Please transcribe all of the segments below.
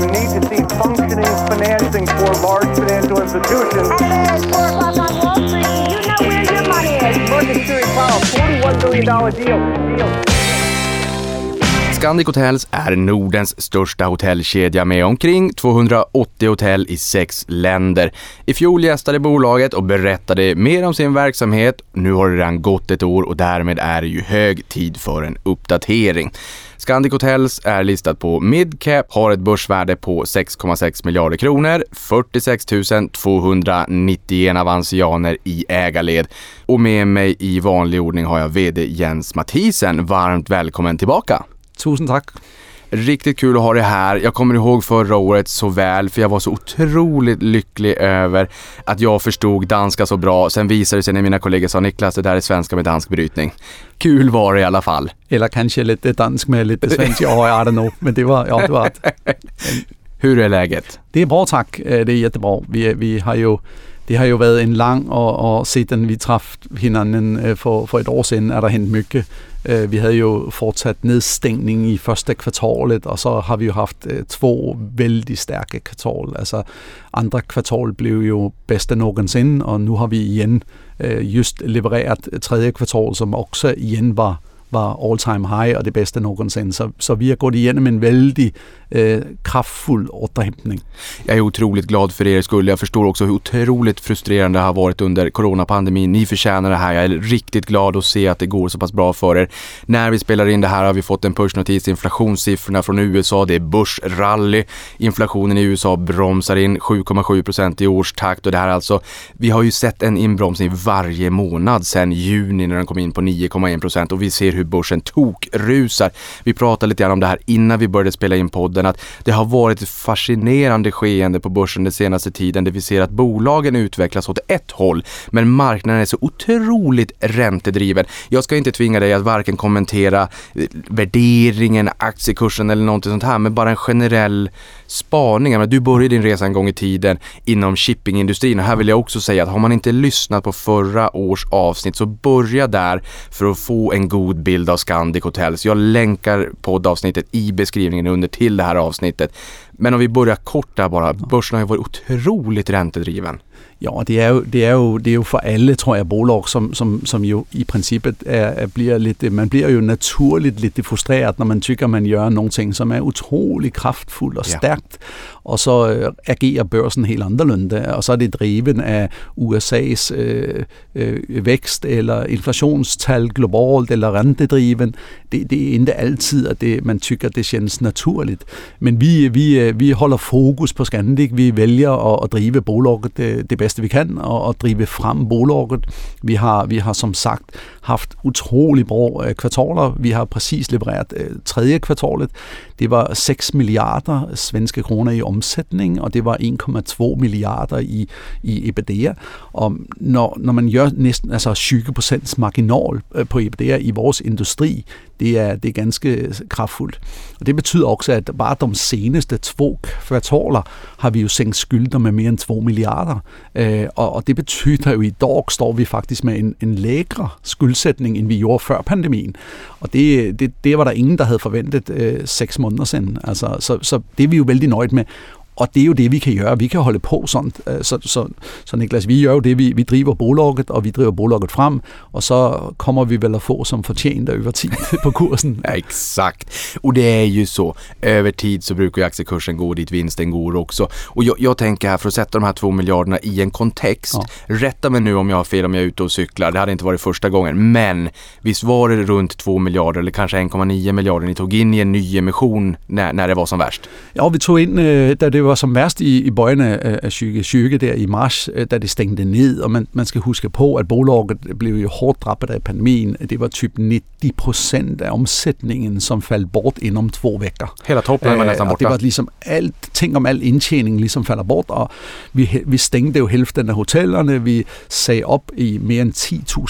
You need to see functioning financing for large financial institutions. And it's 4 o'clock on Wall Street. You know where your money is. Series Powell, $41 billion deal. deal. Scandic Hotels är Nordens största hotellkedja med omkring 280 hotell i sex länder. I fjol gästade bolaget och berättade mer om sin verksamhet. Nu har det redan gått ett år och därmed är det ju hög tid för en uppdatering. Scandic Hotels är listat på Midcap, har ett börsvärde på 6,6 miljarder kronor, 46 291 avansianer i ägarled. Och med mig i vanlig ordning har jag VD Jens Mathisen. Varmt välkommen tillbaka! Tusen tack! Riktigt kul att ha dig här. Jag kommer ihåg förra året så väl för jag var så otroligt lycklig över att jag förstod danska så bra. Sen visade det sig när mina kollegor sa Niklas, det där är svenska med dansk brytning. Kul var det i alla fall. Eller kanske lite dansk med lite svensk. Ja, I don't know. Men det var, ja, det var Hur är läget? Det är bra tack. Det är jättebra. Vi, vi har ju det har ju varit en lång och, och sedan vi träffade hinanden för, för ett år sedan är det hänt mycket. Øh, vi havde jo fortsat nedstængning i første kvartalet, og så har vi jo haft øh, vældig stærke kvartal. Altså andre kvartal blev jo bedste nogensinde, og nu har vi igen øh, just levereret tredje kvartal, som også igen var var all time high och det bästa nogensinde. Så, så vi har gått igenom en väldigt eh, øh, kraftfull återhämtning. Jag är otroligt glad för er skull. Jag förstår också hur otroligt frustrerande det har varit under coronapandemin. Ni förtjänar det här. Jag är riktigt glad att se att det går så pass bra för er. När vi spelar in det här har vi fått en pushnotis. Inflationssiffrorna från USA, det är börsrally. Inflationen i USA bromsar in 7,7 procent i årstakt och det här alltså, vi har ju sett en inbromsning varje månad sedan juni när den kom in på 9,1 procent och vi ser hur börsen tokrusar. Vi pratade lite grann om det här innan vi började spela in podden, att det har varit ett fascinerande skeende på börsen den senaste tiden där vi ser att bolagen utvecklas åt ett håll, men marknaden är så otroligt räntedriven. Jag ska inte tvinga dig att varken kommentera eh, värderingen, aktiekursen eller någonting sånt här, men bara en generell spaning. Du började din resa en gång i tiden inom shippingindustrin och här vill jag också säga att har man inte lyssnat på förra års avsnitt så börja där för att få en god bild av Scandic Hotels. Jag länkar poddavsnittet i beskrivningen under till det här avsnittet. Men om vi börjar kort där bara. Börsen har ju varit otroligt räntedriven. Ja, det er jo, det er jo, det er jo for alle, tror jeg, bolag, som, som, som jo i princippet er, er, bliver lidt, man bliver jo naturligt lidt frustreret, når man tykker, man gør nogle ting, som er utrolig kraftfuldt og stærkt, ja. og så øh, agerer børsen helt anderledes, og så er det driven af USA's øh, øh, vækst eller inflationstal globalt eller rentedriven. Det, det er ikke altid, at det, man tykker, det känns naturligt. Men vi, vi, øh, vi holder fokus på Scandic. Vi vælger at, at drive bolaget det, det bedste vi kan og, og drive frem bolaget. Vi har, vi har som sagt haft utrolig bra øh, kvartaler. Vi har præcis levereret øh, tredje kvartalet. Det var 6 milliarder svenske kroner i omsætning, og det var 1,2 milliarder i, i EBITDA. Og når, når man gør næsten altså 20 procents marginal øh, på EBITDA i vores industri, det er, det er ganske kraftfuldt. Og det betyder også, at bare de seneste to kvartaler har vi jo sænkt skylder med mere end 2 milliarder. Øh, og, og det betyder jo, at i dag står vi faktisk med en, en lækre skyldsætning, end vi gjorde før pandemien. Og det, det, det var der ingen, der havde forventet øh, seks måneder siden. Altså, så, så det er vi jo vældig nøjet med. Og det er jo det, vi kan gøre. Vi kan holde på sådan. Øh, så, så, så Niklas, vi gør jo det, vi, vi driver bolaget, og vi driver bolaget frem, och så kommer vi väl att få som förtjänt över tid på kursen. ja, exakt. Och det är ju så. Över tid så brukar ju aktiekursen gå dit vinsten går också. Och jag, jag tänker här, för att sätta de här två miljarderna i en kontext. Ja. Rätta mig nu om jag har fel, om jag är ute och cyklar. Det hade inte varit första gången. Men visst var det runt 2 miljarder eller kanske 1,9 miljarder ni tog in i en ny emission när, när det var som värst? Ja, vi tog in, øh, da det var som værst i, i bøjen af, af 2020 der i mars, øh, da det stængte ned, og man, man skal huske på, at bolaget blev jo hårdt ramt af pandemien. Det var typ 90 procent af omsætningen, som faldt bort inden to vekker. Hela toppen var næsten borte. Det var ligesom alt, ting om al indtjening ligesom falder bort, og vi, vi stængte jo hælften af hotellerne, vi sagde op i mere end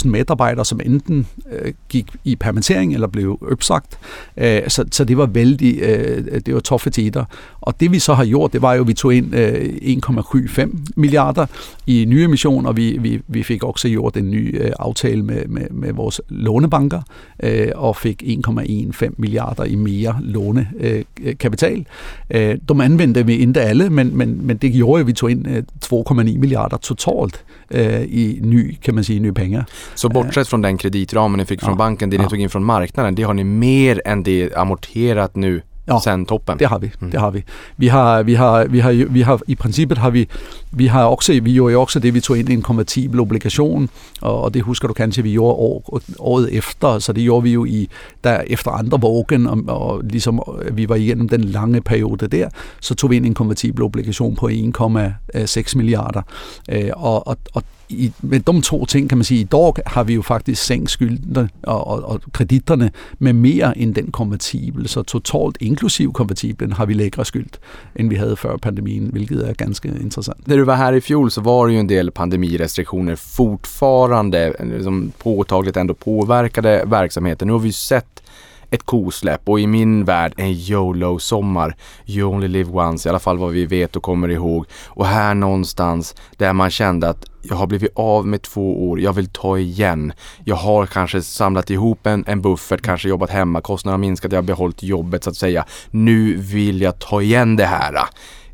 10.000 medarbejdere, som enten øh, gik i permittering eller blev opsagt. Øh, så, så det var vældig, øh, det var toffe tider, Og det vi så har gjort, det var jo, at vi tog ind øh, 1,75 milliarder i nye emissioner, og vi, vi, vi fik også gjort en ny øh, aftale med, med, med vores lånebanker, øh, og fik 1,15 milliarder i mere lånekapital. Øh, de anvendte vi ikke alle, men, men, men det gjorde at vi tog ind øh, 2,9 milliarder totalt øh, i ny, kan man sige, nye penge. Så bortsett från den kreditramen ni fick från banken, det ni tog in från marknaden, det har ni mer än det amorterat nu Ja, sen toppen? Det har vi. Det har vi. Vi har, vi har, vi har, vi har, i princippet har vi, vi har også, vi gjorde jo også det, vi tog ind i en konvertibel obligation, og, og det husker du kanskje, vi gjorde år, året efter, så det gjorde vi jo i, der efter andre vågen, og, og ligesom vi var igennem den lange periode der, så tog vi ind i en konvertibel obligation på 1,6 milliarder, øh, og, og, og i, med de to ting kan man sige, i dag har vi jo faktisk sænkt skyldene og, og, og kreditterne med mere end den konvertible, så totalt inklusiv konvertiblen har vi lækre skyld, end vi havde før pandemien, hvilket er ganske interessant. När du var här i fjol så var det ju en del pandemirestriktioner fortfarande eh, som påtagligt ändå påverkade verksamheten. Nu har vi sett ett kosläpp och i min värld en YOLO-sommar. You only live once, i alla fall vad vi vet och kommer ihåg. Och här någonstans där man kände att jag har blivit av med två år, jag vill ta igen. Jag har kanske samlat ihop en, en buffert, kanske jobbat hemma, kostnaderna har minskat, jag har behållit jobbet så att säga. Nu vill jag ta igen det här.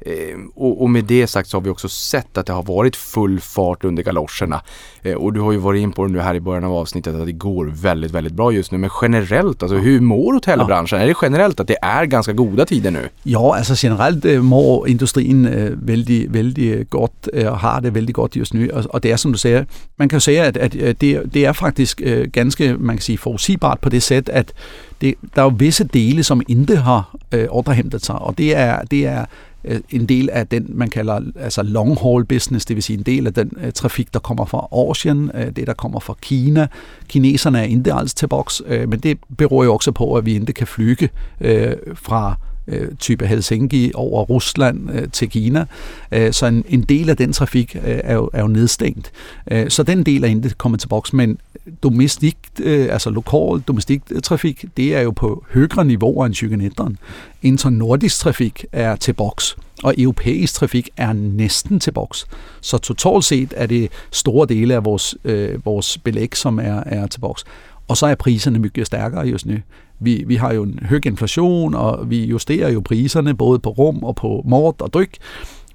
Eh, och, och, med det sagt så har vi också sett att det har varit full fart under galoscherna. Eh, och du har ju varit in på det nu här i början av avsnittet att det går väldigt, väldigt bra just nu. Men generellt, alltså hur mår hotellbranschen? Ja. Är det generellt att det är ganska goda tider nu? Ja, alltså generellt äh, mår industrien äh, väldigt, väldigt gott och har det väldigt gott just nu. Och, det är som du säger, man kan ju säga att, att det, det är faktiskt ganska, man kan säga, forudsigbart på det sätt att det, der er jo visse dele, som ikke har øh, overhentet sig, og det er, det er Øh, Øh, en del af den, man kalder altså long haul business, det vil sige en del af den uh, trafik, der kommer fra Asien, uh, det der kommer fra Kina. Kineserne er ikke altså til boks, uh, men det beror jo også på, at vi ikke kan flyge uh, fra Øh, type Helsinki over Rusland øh, til Kina. Øh, så en, en del af den trafik øh, er, jo, er jo nedstængt. Øh, så den del er ikke kommet til boks, men domestik, øh, altså lokal domestiktrafik, øh, det er jo på højere niveauer end 2019. Internordisk trafik er til boks, og europæisk trafik er næsten til boks. Så totalt set er det store dele af vores, øh, vores belæg, som er, er til boks. Og så er priserne mye stærkere just nu. Vi, vi har jo en høj inflation, og vi justerer jo priserne både på rum og på mort og dryk,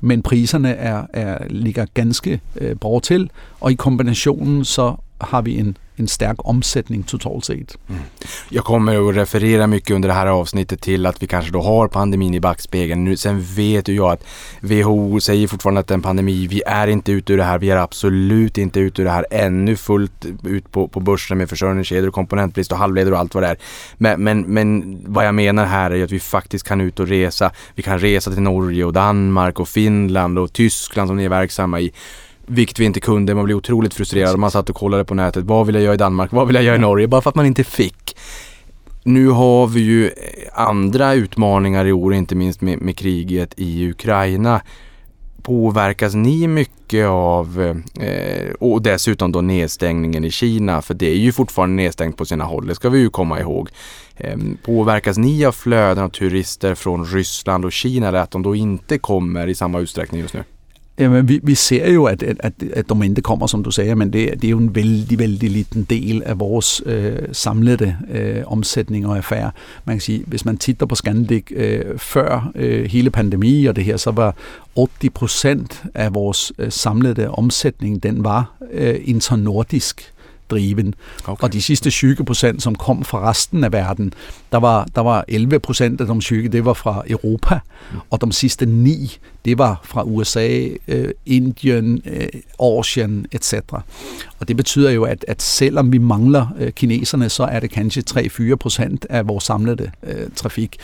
men priserne er, er ligger ganske øh, bra til, og i kombinationen så har vi en en stark omsättning totalt sett. Mm. Jag kommer att referera mycket under det här avsnittet till att vi kanske då har pandemin i backspegeln. Nu, sen vet ju jag att WHO säger fortfarande att det är en pandemi. Vi är inte ute ur det här. Vi är absolut inte ute ur det här ännu fullt ut på, på börsen med försörjningskedjor och komponentbrist och halvledare och allt vad det är. Men, men, men vad jag menar här är ju att vi faktiskt kan ut och resa. Vi kan resa till Norge och Danmark och Finland och Tyskland som ni är verksamma i vilket vi inte kunde. Man blev otroligt frustrerad. Man satt och kollade på nätet. Vad vill jag göra i Danmark? Vad vill jag göra i Norge? Bara för att man inte fick. Nu har vi ju eh, andra utmaningar i år, inte minst med, med kriget i Ukraina. Påverkas ni mycket av, eh, och dessutom då nedstängningen i Kina, för det är ju fortfarande nedstängt på sina håll, det ska vi ju komma ihåg. Eh, påverkas ni av flöden av turister från Ryssland och Kina, eller att de då inte kommer i samma utsträckning just nu? Jamen, vi, vi ser jo, at, at, at Domente kommer, som du sagde, men det, det er jo en vældig, vældig liten del af vores øh, samlede øh, omsætning og affære. Man kan sige, hvis man titter på Scandic øh, før øh, hele pandemi og det her, så var 80 procent af vores øh, samlede omsætning, den var øh, internordisk driven. Okay. Og de sidste 20 procent, som kom fra resten af verden, der var, der var 11 procent af de 20, det var fra Europa, mm. og de sidste 9, det var fra USA, øh, Indien, øh, Asien etc. Og det betyder jo, at, at selvom vi mangler øh, kineserne, så er det kanskje 3-4 procent af vores samlede øh, trafik.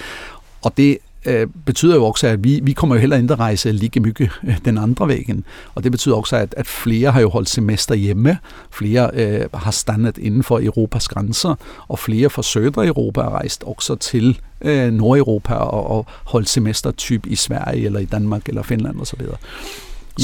Og det øh, betyder jo også, at vi, vi kommer jo heller ikke at rejse lige mye øh, den andre vejen. Og det betyder også, at, at flere har jo holdt semester hjemme, flere øh, har standet inden for Europas grænser, og flere fra Sødre Europa har rejst også til øh, Nordeuropa og, og holdt semester typ i Sverige eller i Danmark eller Finland osv.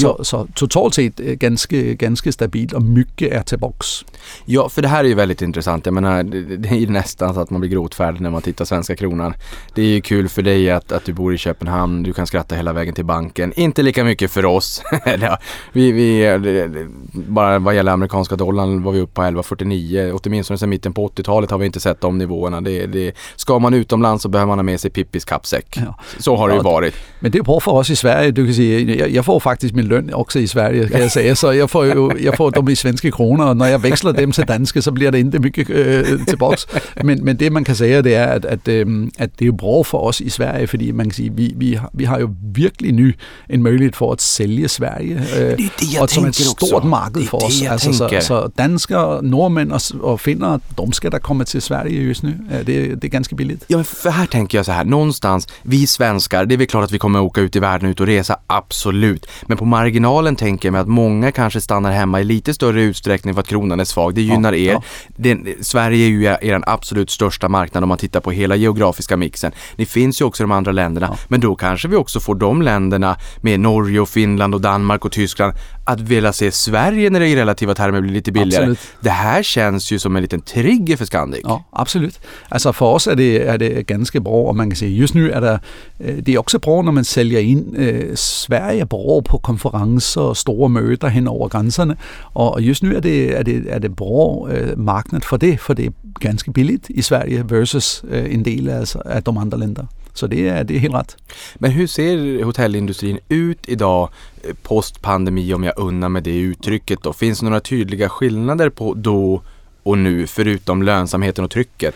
Så, så totalt sett eh, ganska, ganska stabilt och mycket är tillbaks. Ja, för det här är ju väldigt intressant. Jag menar, det, är ju nästan så att man blir gråtfärdig när man tittar svenska kronan. Det är ju kul för dig att, att du bor i Köpenhamn, du kan skratta hela vägen till banken. Inte lika mycket för oss. ja, vi, vi, bara vad gäller amerikanska dollarn var vi uppe på 11,49. Åtminstone sedan mitten på 80-talet har vi inte sett de nivåerna. Det, det, ska man utomlands så behöver man ha med sig Pippis kappsäck. Ja. Så har det ju varit. Men det är bra för oss i Sverige. Du kan säga, jag, jag får faktiskt min lön också i Sverige kan jag säga. Så jag får, ju, jag får dem i svenska kronor och när jag växlar dem till danska så blir det inte mycket äh, tillbaks. Men, men det man kan säga det är att, att, ähm, att det är bra för oss i Sverige för man kan säga vi, vi, vi har ju verkligen nu en möjlighet för att sälja Sverige. Äh, det är det och som ett stort marknad för oss. Alltså, så, så danskar, norrmän och, och finnar, de ska da komma till Sverige just nu. Det, det är ganska billigt. Ja, men för här tänker jag så här, någonstans, vi svenskar, det är väl klart att vi kommer åka ut i världen ut och resa, absolut. Men på marginalen tänker jag mig att många kanske stannar hemma i lite större utsträckning för att kronan är svag. Det gynnar ja, er. Ja. Det, Sverige är ju er absolut största marknad om man tittar på hela geografiska mixen. Det finns ju också de andra länderna, ja. men då kanske vi också får de länderna med Norge och Finland och Danmark och Tyskland att vilja se Sverige när det i relativa termer blir lite billigare. Absolut. Det här känns ju som en liten trigger för Scandic. Ja, absolut. Alltså för oss är det, är det ganska bra och man kan säga just nu är det, eh, det är också bra när man säljer in eh, Sverige bra på konferenser och stora möten hen över gränserna. Och just nu är det, är det, är det bra eh, marknad för det, för det är ganska billigt i Sverige versus eh, en del alltså, av de andra länderna. Så det är, det är helt rätt. Men hur ser hotellindustrin ut idag eh, post pandemi om jag unnar med det uttrycket då? Finns det några tydliga skillnader på då och nu förutom lönsamheten och trycket?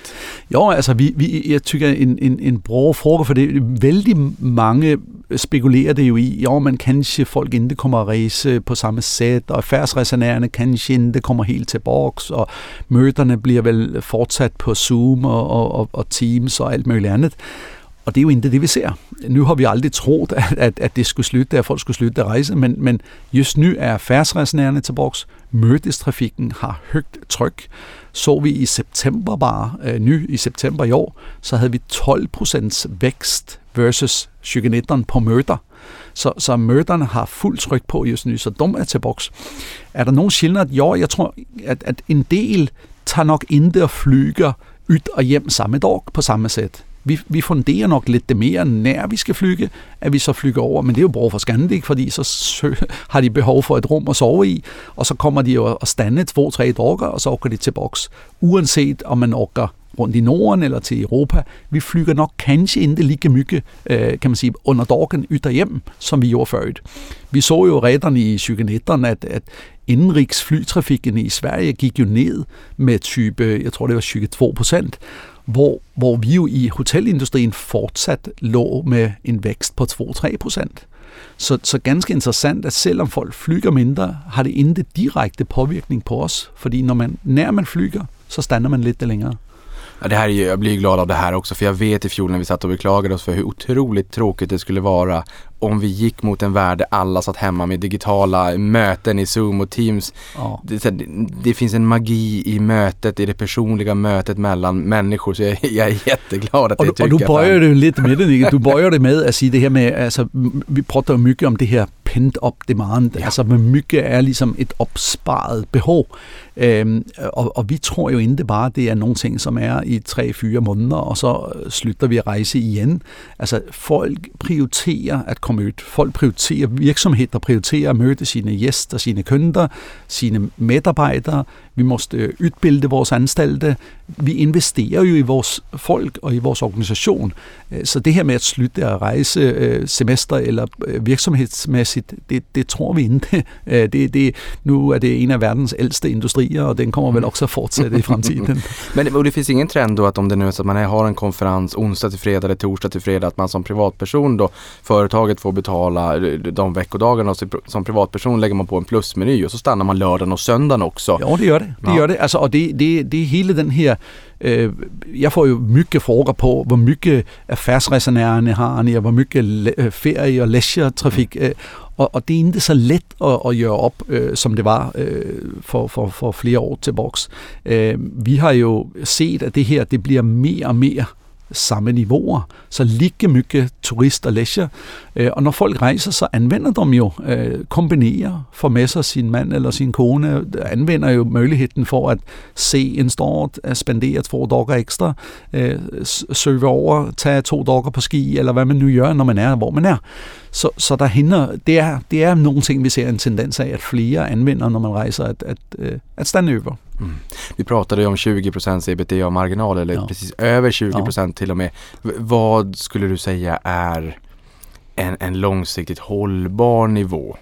Ja, alltså vi, vi, jag tycker en, en, en bra fråga för det är väldigt många spekulerar det ju i, ja men kanske folk inte kommer att resa på samma sätt och affärsresenärerna kanske inte kommer helt tillbaks och mötena blir väl fortsatt på Zoom och, och, och Teams och allt möjligt annat. Og det er jo ikke det, vi ser. Nu har vi aldrig troet, at, at, at det skulle slutte, at folk skulle slutte at rejse, men, men just nu er færdsrejsenærerne tilbage. Mødestrafikken har højt tryk. Så vi i september bare, øh, ny i september i år, så havde vi 12% vækst versus 2019 på møder. Så, så møderne har fuld tryk på just nu, så de er tilbage. Er der nogen skillnad? Jo, jeg tror, at, at en del tager nok inte og flyger ud og hjem samme dag på samme sæt vi, vi funderer nok lidt det mere, nær vi skal flyge, at vi så flyger over. Men det er jo bra for Scandic, fordi så har de behov for et rum at sove i, og så kommer de jo at stande to-tre dage, og så åker de til boks. Uanset om man orker rundt i Norden eller til Europa. Vi flyger nok kanskje ikke lige mygge, øh, kan man sige, under dorken ytter hjem, som vi gjorde før. Vi så jo redderne i 2019, at, at indenrigsflytrafikken i Sverige gik jo ned med type, jeg tror det var 22 procent, hvor, hvor vi jo i hotelindustrien fortsat lå med en vækst på 2-3 procent. Så, så ganske interessant, at selvom folk flyger mindre, har det intet direkte påvirkning på os. Fordi når man, när man flyger, så stannar man lite längre. Ja, det här är, jag blir glad av det här också för jag vet i fjol när vi satt och beklagade oss för hur otroligt tråkigt det skulle vara om vi gick mot en värld där alla satt hemma med digitala möten i Zoom och Teams. Ja. Det, det, det, finns en magi i mötet, i det personliga mötet mellan människor så jag, jag är jätteglad att och, det tycker Och du börjar du lite med det, du börjar med att säga det här med, alltså, vi pratar mycket om det här pent-up demand, ja. altså mycket är liksom ett uppsparat behov. Øhm, og, og vi tror jo ikke bare, det er nogle ting, som er i 3-4 måneder, og så slutter vi at rejse igen. Altså folk prioriterer at komme komme ud. Folk prioriterer, virksomheder prioriterer at møde sine gæster, sine kunder, sine medarbejdere. Vi måste udbilde vores ansatte. Vi investerer jo i vores folk og i vores organisation. Øh, så det her med at slutte at rejse øh, semester eller øh, virksomhedsmæssigt, det, det tror vi ikke. Det, det, nu er det en af verdens ældste industrier, og den kommer vel også at fortsætte i fremtiden. Men och det finns ingen trend då att om det nu är så att man har en konferens onsdag till fredag eller torsdag till fredag, att man som privatperson då, företaget får betala de veckodagarna och som privatperson lägger man på en plusmeny och så stannar man lördagen och söndagen också. Ja, det gör det. Det ja. gör det. Alltså, och det, det, det är hela den här Øh, jeg får jo mycket frågor på, hvor mycket affärsresenärerna har ni, og hvor mycket øh, ferie- og leisure-trafik. Mm. Øh, og, og det er ikke så let at, at gøre op, øh, som det var øh, for, for, for flere år tilbage. Øh, vi har jo set, at det her det bliver mere og mere samme niveauer. Så lige mycket turist og leisure. Øh, og når folk rejser, så anvender de jo, øh, kombinerer, får med sig sin mand eller sin kone, anvender jo muligheden for at se en stort, øh, spendere to dage ekstra, øh, søge over, tage to dage på ski, eller hvad man nu gør, når man er, hvor man er. Så, så der hænder, det er, det er nogle ting, vi ser en tendens af, at flere anvender, når man rejser, at, at, øh, at stanna över. Mm. Vi pratade om 20% ebitda-marginal eller ja. precis över 20% ja. till och med. V vad skulle du säga är en, en långsiktigt hållbar nivå?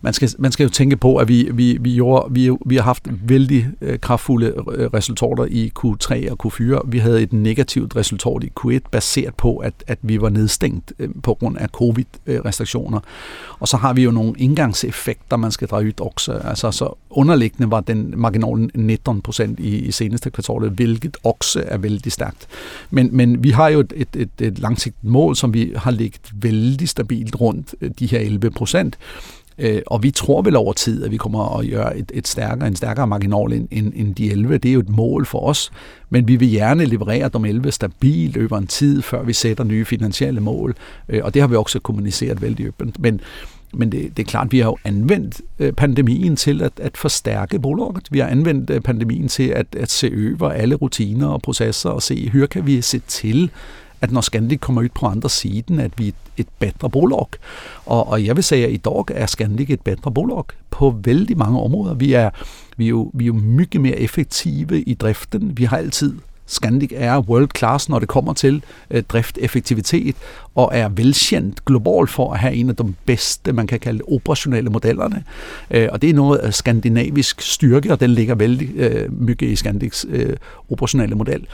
Man skal, man skal jo tænke på, at vi, vi, vi, gjorde, vi, vi har haft vældig øh, kraftfulde øh, resultater i Q3 og Q4. Vi havde et negativt resultat i Q1 baseret på, at, at vi var nedstængt øh, på grund af covid-restriktioner. Og så har vi jo nogle indgangseffekter, man skal dreje ud også. Altså, så underliggende var den marginalen 19 procent i, i seneste kvartal, hvilket også er vældig stærkt. Men, men vi har jo et, et, et, et langsigtet mål, som vi har ligget vældig stabilt rundt de her 11 procent. Øh, og vi tror vel over tid, at vi kommer at gøre et, et stærkere, en stærkere marginal end, end, end de 11. Det er jo et mål for os, men vi vil gerne leverere de 11 stabilt over en tid, før vi sætter nye finansielle mål. Øh, og det har vi også kommuniceret vældig åbent. Men, men det, det er klart, at vi har jo anvendt øh, pandemien til at, at forstærke bolaget. Vi har anvendt øh, pandemien til at, at se over alle rutiner og processer og se, hvor kan vi se til, at når Scandic kommer ud på andre siden, at vi er et bedre bolag. Og, og jeg vil sige, at i dag er Scandic et bedre bolag på vældig mange områder. Vi er, vi er, jo, vi er jo mye mere effektive i driften. Vi har altid Scandic er world class, når det kommer til øh, drifteffektivitet, og er velkendt globalt for at have en af de bedste, man kan kalde operationelle modellerne. Øh, og det er noget af skandinavisk styrke, og den ligger vældig øh, mycket i Scandics øh, operationelle model.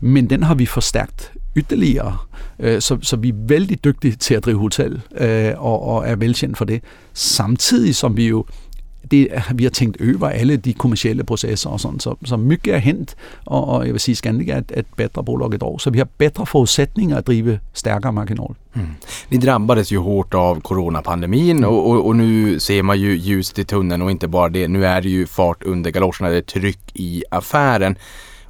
Men den har vi forstærkt ytterligere. Øh, så, så vi er vældig dygtige til at drive hotel, øh, og, og er velkendt for det. Samtidig som vi jo det, vi har tænkt over alle de kommersielle processer og sådan, så, så mycket er hent, og, og jeg vil sige, Scandic er et, et bedre bolag et år, så vi har bedre forudsætninger at drive stærkere marginal. Mm. Ni drabbades ju hårt av coronapandemin mm. och, och, och, nu ser man ju ljuset i tunneln och inte bara det, nu är det ju fart under galoscherna, det är tryck i affären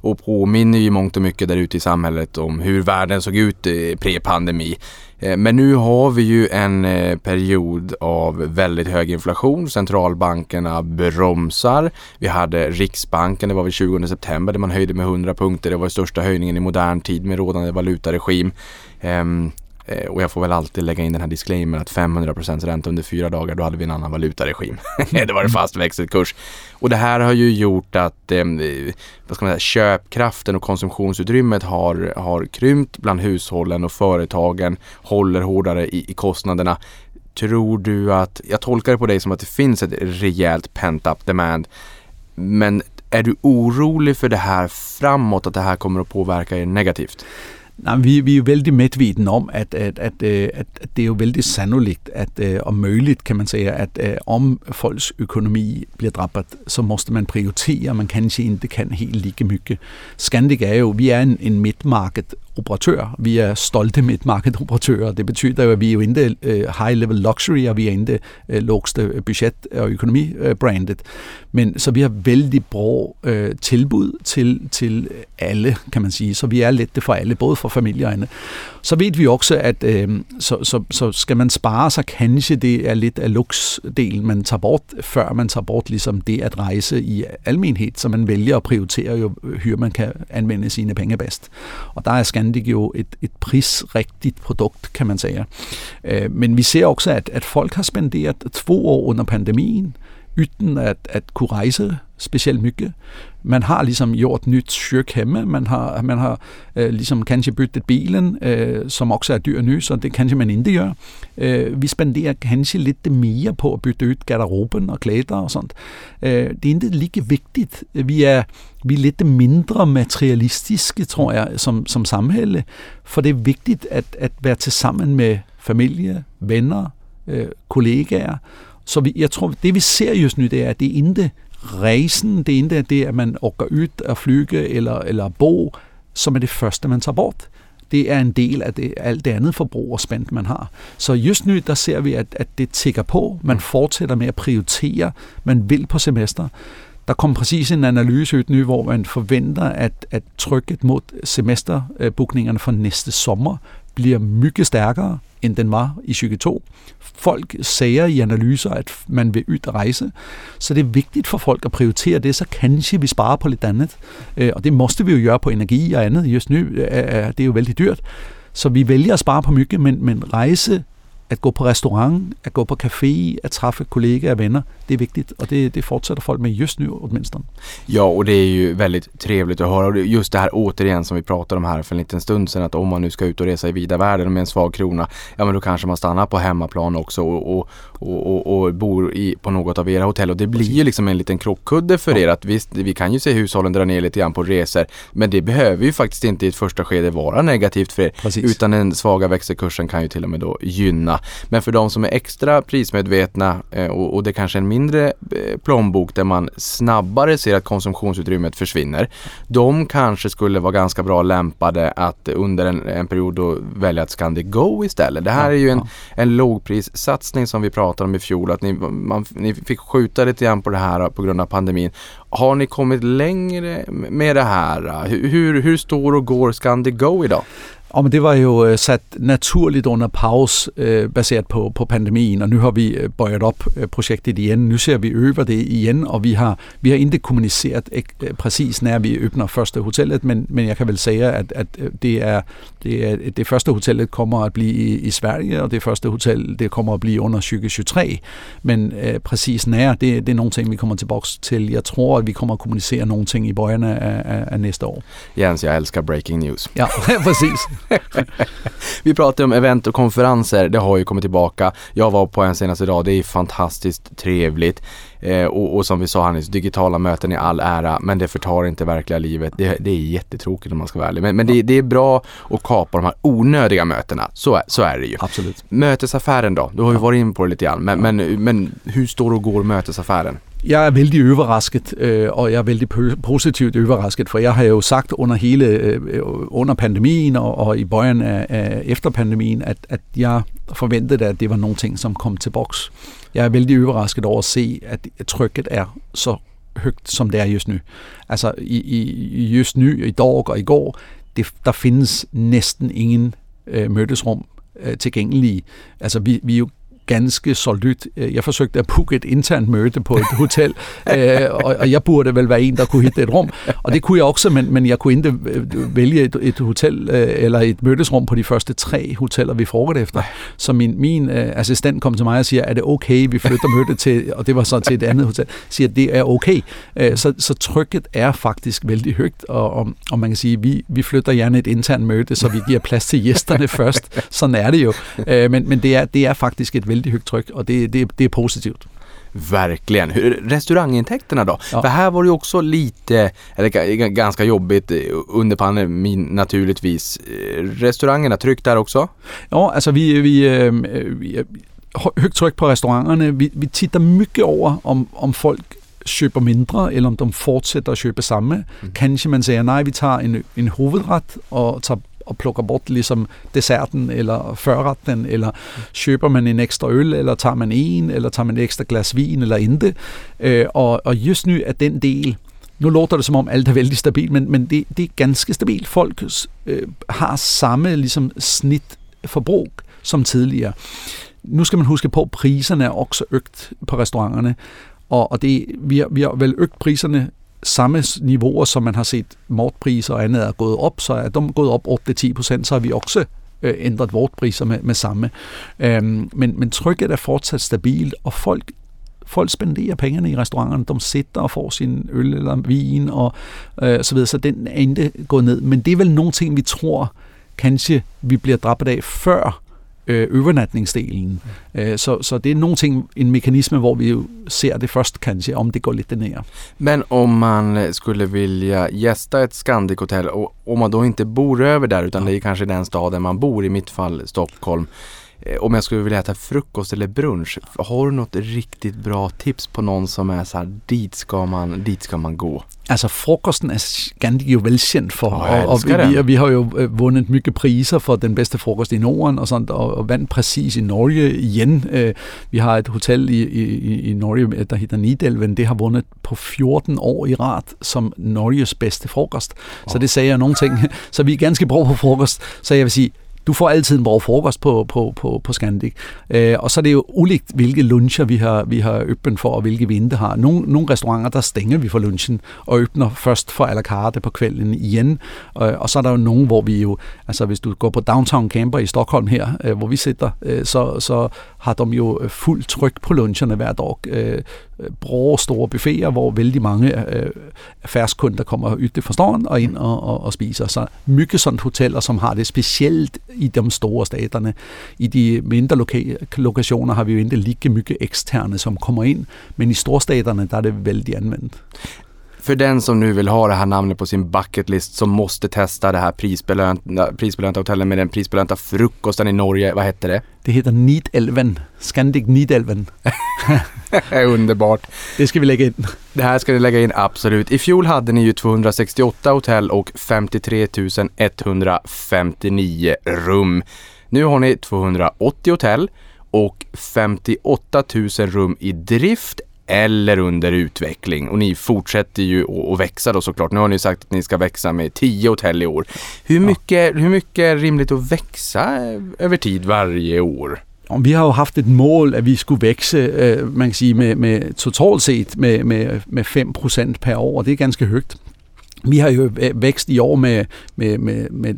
och påminner ju mångt och mycket där ute i samhället om hur världen såg ut eh, pre-pandemi. Eh, men nu har vi ju en eh, period av väldigt hög inflation. Centralbankerna bromsar. Vi hade Riksbanken, det var väl 20 september, där man höjde med 100 punkter. Det var den största höjningen i modern tid med rådande valutaregim. Ehm, Eh, och jag får väl alltid lägga in den här disclaimer att 500% ränta under fyra dagar, då hade vi en annan valutaregim. det var en fast växelkurs. Och det här har ju gjort att eh, vad ska man säga, köpkraften och konsumtionsutrymmet har, har krympt bland hushållen och företagen håller hårdare i, i kostnaderna. Tror du att, jag tolkar det på dig som att det finns ett rejält pent-up demand, men är du orolig för det här framåt, att det här kommer att påverka er negativt? Nej, vi, vi er jo vældig medviden om, at, at, at, øh, at, at det er jo vældig sannolikt, at, øh, og muligt kan man sige, at at om folks økonomi bliver drabbet, så måste man prioritere, man kan ikke kan helt lige mycket. Scandic er jo, vi er en, en midtmarked operatør. Vi er stolte midtmarked operatører. Det betyder jo, at vi er jo ikke high level luxury, og vi er ikke lågste budget- og økonomi-brandet. Men så vi har vældig bra tilbud til, til alle, kan man sige. Så vi er lette for alle, både for for familierne. Så ved vi også, at øh, så, så, så skal man spare, så kanskje det er lidt af luksdelen, man tager bort, før man tager bort ligesom det at rejse i almenhed, så man vælger at prioritere jo, hvor man kan anvende sine penge bedst. Og der er Scandic jo et, et prisrigtigt produkt, kan man sige. Øh, men vi ser også, at, at folk har spenderet to år under pandemien, uden at, at kunne rejse specielt mycket. Man har ligesom gjort nyt kök hjemme, man har, man har øh, ligesom kanskje byttet bilen, øh, som også er dyr ny, så det kanskje man ikke gør. Øh, vi spenderer kanskje lidt mere på at bytte ud garderoben og klæder og sådan. Øh, det er ikke lige vigtigt. Vi er, vi er lidt mindre materialistiske, tror jeg, som, som samhælde, for det er vigtigt at, at være til sammen med familie, venner, øh, kollegaer, så vi, jeg tror, det vi ser just nu, det er, at det er ikke rejsen, det er ikke det, at man orker ud og flyge eller, eller bo, som er det første, man tager bort. Det er en del af det, alt det andet forbrug og spændt, man har. Så just nu, der ser vi, at, at det tigger på. Man fortsætter med at prioritere. Man vil på semester. Der kom præcis en analyse ud nu, hvor man forventer, at, at trykket mod semesterbukningerne for næste sommer bliver mygge stærkere, end den var i 22. Folk sager i analyser, at man vil ud rejse, så det er vigtigt for folk at prioritere det, så kanskje vi sparer på lidt andet. Øh, og det måste vi jo gøre på energi og andet. Just nu øh, øh, er det jo vældig dyrt. Så vi vælger at spare på mygge, men, men rejse at gå på restaurang, at gå på café, att träffa kollegor och vänner, det är viktigt och det, det fortsätter folk med just nu åtminstone. Ja, och det är ju väldigt trevligt att höra. Och just det här återigen som vi pratade om här för en liten stund sedan, att om man nu ska ut och resa i vida världen med en svag krona, ja men då kanske man stannar på hemmaplan också och, och, och, och, och bor i, på något av era hotell. Och det blir ju liksom en liten krockkudde för ja. er att visst, vi kan ju se hushållen dra ner lite grann på resor, men det behöver ju faktiskt inte i ett första skede vara negativt för er. Precis. Utan den svaga växelkursen kan ju till och med då gynna men för de som är extra prismedvetna eh, och, det kanske är en mindre eh, plånbok där man snabbare ser att konsumtionsutrymmet försvinner. De kanske skulle vara ganska bra lämpade att under en, en period då välja ett Scandic Go istället. Det här är ju en, en lågprissatsning som vi pratade om i fjol att ni, man, ni fick skjuta lite grann på det här på grund av pandemin. Har ni kommit längre med det här? Hur, hur stor och går Scandic Go idag? Og men det var jo øh, sat naturligt under pause øh, baseret på, på pandemien, og nu har vi øh, bøjet op øh, projektet igen. Nu ser vi øver det igen, og vi har, vi har ikke kommuniceret ikke, præcis, når vi åbner første hotellet, men, men jeg kan vel sige, at, at det, er, det, er, det første hotellet kommer at blive i, i Sverige, og det første hotel det kommer at blive under 2023. Men øh, præcis når, det, det er nogle ting, vi kommer tilbage til. Jeg tror, at vi kommer at kommunicere nogle ting i bøjerne af, af, af næste år. Jens, jeg elsker breaking news. Ja, præcis. vi pratar om event och konferenser, det har ju kommit tillbaka. Jag var på en senaste dag, det är fantastiskt trevligt. Eh, och, och, som vi sa Hannes, digitala möten i all ära, men det förtar inte verkliga livet. Det, det är jättetråkigt om man ska vara ärlig. Men, men det, det, är bra att kapa de här onödiga mötena. Så, så är det ju. Absolut. Mötesaffären då? Du har ju varit in på det lite grann. Men, men, men hur står och går mötesaffären? Jeg er vældig overrasket, øh, og jeg er vældig positivt overrasket, for jeg har jo sagt under hele øh, under pandemien og, og i bøjen af, af efter pandemien, at, at jeg forventede, at det var nogle ting, som kom til boks. Jeg er vældig overrasket over at se, at trykket er så højt, som det er just nu. Altså i, i just nu, i dag og i går, det, der findes næsten ingen øh, mødesrum øh, tilgængelige. Altså vi, vi er jo ganske ud. Jeg forsøgte at booke et internt møde på et hotel, øh, og jeg burde vel være en, der kunne hitte et rum. Og det kunne jeg også, men, men jeg kunne ikke øh, vælge et, et hotel øh, eller et mødesrum på de første tre hoteller, vi frugtede efter. Så min, min assistent kom til mig og siger, er det okay, vi flytter mødet til, og det var så til et andet hotel, siger, det er okay. Så, så trykket er faktisk vældig højt, og, og, og man kan sige, vi, vi flytter gerne et internt møde, så vi giver plads til gæsterne først. Sådan er det jo. Men, men det, er, det er faktisk et väldigt högt tryck och det, det, det är positivt. Verkligen. Restaurangintäkterna då? Ja. För här var det ju också lite, eller ganska jobbigt eh, under pandemin naturligtvis. Eh, restaurangerna, tryck där också? Ja, alltså vi, vi, ehm, vi högt tryck på restaurangerna. Vi, vi tittar mycket över om, om folk köper mindre, eller om de fortsætter at købe samme. Mm. Kanskje man siger, nej, vi tager en, en hovedret og tager og plukker bort ligesom desserten eller førretten, eller køber man en ekstra øl, eller tager man en, eller tager man et ekstra glas vin, eller inte. Øh, og, og just nu er den del, nu låter det som om alt er vældig stabilt, men, men det, det er ganske stabilt. Folk øh, har samme ligesom, snit forbrug som tidligere. Nu skal man huske på, at priserne er også øgt på restauranterne, og, og det, vi, har, vi har vel øgt priserne samme niveauer, som man har set mortpriser og andet er gået op, så er de gået op 8-10 procent, så har vi også øh, ændret vortpriser med, med samme. Øhm, men, men trykket er fortsat stabilt, og folk folk spenderer pengene i restauranterne. De sidder og får sin øl eller vin og øh, så videre, så den er ikke gået ned. Men det er vel nogle ting, vi tror, kanskje vi bliver dræbt af før øh, overnatningsdelen. Øh, så, så det er nogle ting, en mekanisme, hvor vi jo ser det først kanske, om det går lite ner. Men om man skulle vilja gästa ett Scandic hotell och om man då inte bor över där utan ja. det är kanske den staden man bor, i mitt fall Stockholm. Eh, om jag skulle vilja äta frukost eller brunch, har du något riktigt bra tips på någon som är så här, dit ska man, dit ska man gå? Altså frokosten er Scandic jo velkendt for, jeg og, vi, vi har jo øh, vundet mye priser for den bedste frokost i Norden, og, sådan, og, og vandt præcis i Norge igen. Øh, Vi har et hotel i, i, i Norge, der hedder Nidelven, det har vundet på 14 år i rad som Norges bedste frokost. Så det sagde jeg nogle ting. Så vi er ganske bra på frokost, så jeg vil sige, du får altid en bra frokost på, på, på, på Scandic. Øh, og så er det jo ulikt, hvilke luncher vi har, vi har åbent for, og hvilke vi ikke har. Nogle, nogle restauranter, der stænger vi for lunchen, og åbner først for à la carte på kvelden igen. Øh, og så er der jo nogle, hvor vi jo, altså hvis du går på Downtown Camper i Stockholm her, øh, hvor vi sidder, øh, så, så har de jo øh, fuld tryk på luncherne hver dag. Øh, brå store buffeter, hvor vældig mange øh, færdskunder kommer ytte fra staden og ind og, og, og spiser. Så mye sådan hoteller, som har det specielt i de store staterne. I de mindre loka- lokationer har vi jo ikke lige mye eksterne, som kommer ind, men i storstaterne, der er det vældig anvendt. För den som nu vill ha det här namnet på sin bucketlist som måste testa det här prisbelönta, prisbelönta hotellet med den prisbelönta frukosten i Norge, vad hette det? Det hedder Nidelven. Scandic Nidelven. Underbart. Det skal vi lægge ind. Det här ska ni lägga in absolut. I fjol hade ni ju 268 hotell och 53 159 rum. Nu har ni 280 hotell och 58 000 rum i drift eller under utveckling. Och ni fortsätter ju att- att växa då såklart. Nu har ni sagt att ni ska växa med 10 hotell i år. Hur mycket, hur mycket är rimligt att växa över tid varje år? Vi har jo haft et mål, at vi skulle vækse, øh, man kan sige, med, med totalt set med, med, med 5% per år, det er ganske højt. Vi har jo øh, vækst i år med, med, med, med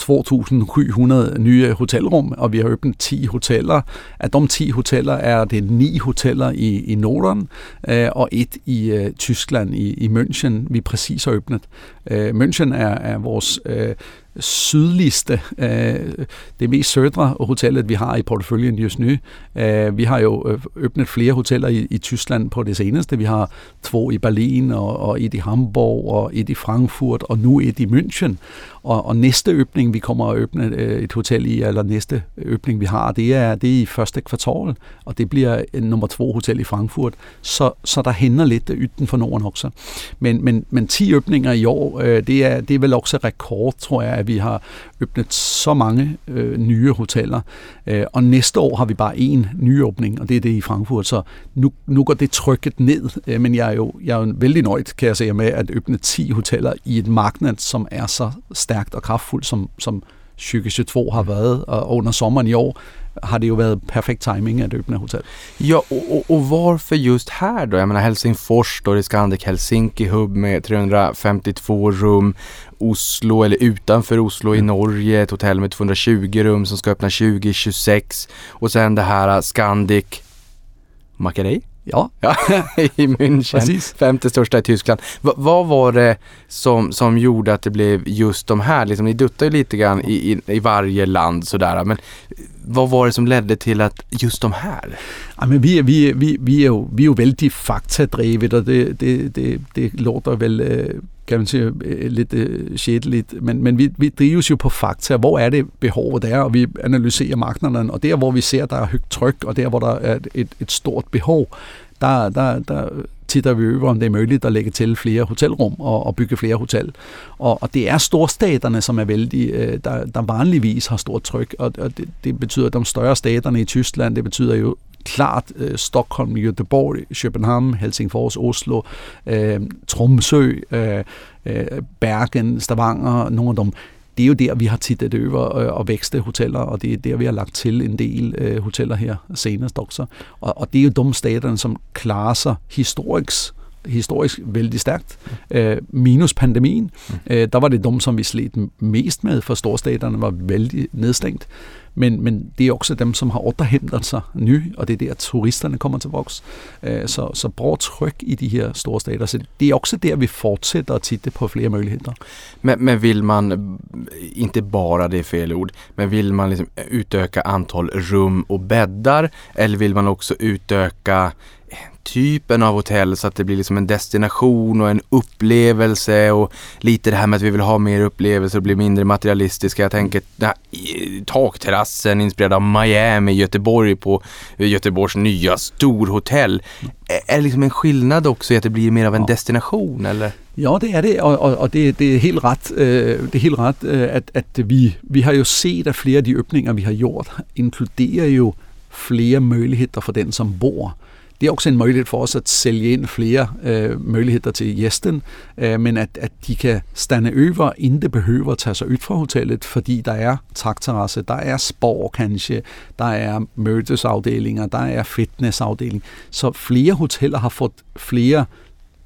2.700 nye hotelrum, og vi har åbnet 10 hoteller. Af de 10 hoteller er det 9 hoteller i, i Norden, øh, og et i øh, Tyskland, i, i München, vi præcis har åbnet. Øh, München er, er vores øh, sydligste, øh, det mest sødre hotellet, vi har i porteføljen just nu. Øh, vi har jo øh, åbnet flere hoteller i, i Tyskland på det seneste. Vi har to i Berlin, og, og et i Hamburg, og et i Frankfurt, og nu et i München. Og, og næste åbning, vi kommer at åbne øh, et hotel i, eller næste åbning, vi har, det er, det er i første kvartal, og det bliver en nummer to hotel i Frankfurt. Så, så der hænder lidt øh, ytten for Norden også. Men, men, men 10 åbninger i år, det, er, det er vel også rekord, tror jeg, at vi har åbnet så mange øh, nye hoteller. Og næste år har vi bare én nyåbning, og det er det i Frankfurt. Så nu, nu går det trykket ned, men jeg er jo jeg er jo vældig nøjt, kan jeg sige, med at åbne 10 hoteller i et marked, som er så stærkt og kraftfuldt, som, som 2022 har været, og under sommeren i år har det jo været perfekt timing at åbne hotel. Ja, och, och, och varför just här då? Jag menar Helsingfors då, det är Scandic Helsinki Hub med 352 rum. Oslo, eller utanför Oslo i Norge, ett hotell med 220 rum som ska öppna 2026. Och sen det här Scandic Macarey Ja, ja, i München, Precis. femte största i Tyskland. Va, vad var det som, som gjorde att det blev just de här? Liksom, ni duttar ju lite grann i, i, i varje land sådär, men vad var det som ledde till att just de här? Ej, men vi, vi, vi, vi, er jo, vi er jo vældig faktadrevet, og det, det, det, det låter vel, øh, kan man sige, øh, lidt øh, shitligt, men, men vi, vi drives jo på fakta. Hvor er det behovet er, og vi analyserer markederne, og der, hvor vi ser, der er højt tryk, og der, hvor der er et, et stort behov, der, der, der titter vi over, om det er muligt at lægge til flere hotelrum og, og bygge flere hotel. Og, og det er storstaterne, som er vældig, øh, der, der vanligvis har stort tryk, og, og det, det betyder, at de større staterne i Tyskland, det betyder jo klart øh, Stockholm, Göteborg, København, Helsingfors, Oslo, øh, Tromsø, øh, øh, Bergen, Stavanger, nogle af dem. Det er jo der, vi har tittet over øh, og vækste hoteller, og det er der, vi har lagt til en del øh, hoteller her senest også. Og, og det er jo de staterne, som klarer sig historisk historisk vældig stærkt. Øh, minus pandemien, øh, der var det dem, som vi slet mest med, for storstaterne var vældig nedstængt. Men, men det er også dem, som har återhentet sig ny, og det er der, turisterne kommer til voks. Øh, så, så bra tryk i de her store stater. Så det er også der, vi fortsætter at titte på flere muligheder. Men, men vill man, inte bara det är fel ord, men vill man liksom utöka antal rum och bäddar eller vill man också utöka typen av hotell så att det blir liksom en destination och en upplevelse och lite det här med att vi vill ha mer upplevelser och bli mindre materialistiska. Jag tänker här takterrassen inspirerad av Miami, Göteborg på Göteborgs nya storhotell. Är är det liksom en skillnad också i att det blir mer av en destination eller? Ja, det er det, og, og, og det, det er helt ret, øh, det er helt ret øh, at, at vi, vi har jo set, at flere af de åbninger, vi har gjort, inkluderer jo flere muligheder for den, som bor. Det er også en mulighed for os at sælge ind flere øh, muligheder til gæsten, øh, men at, at de kan stande over, inden det behøver at tage sig ud fra hotellet, fordi der er takterrasse, der er spor kanskje, der er mødesafdelinger, der er fitnessafdeling. Så flere hoteller har fået flere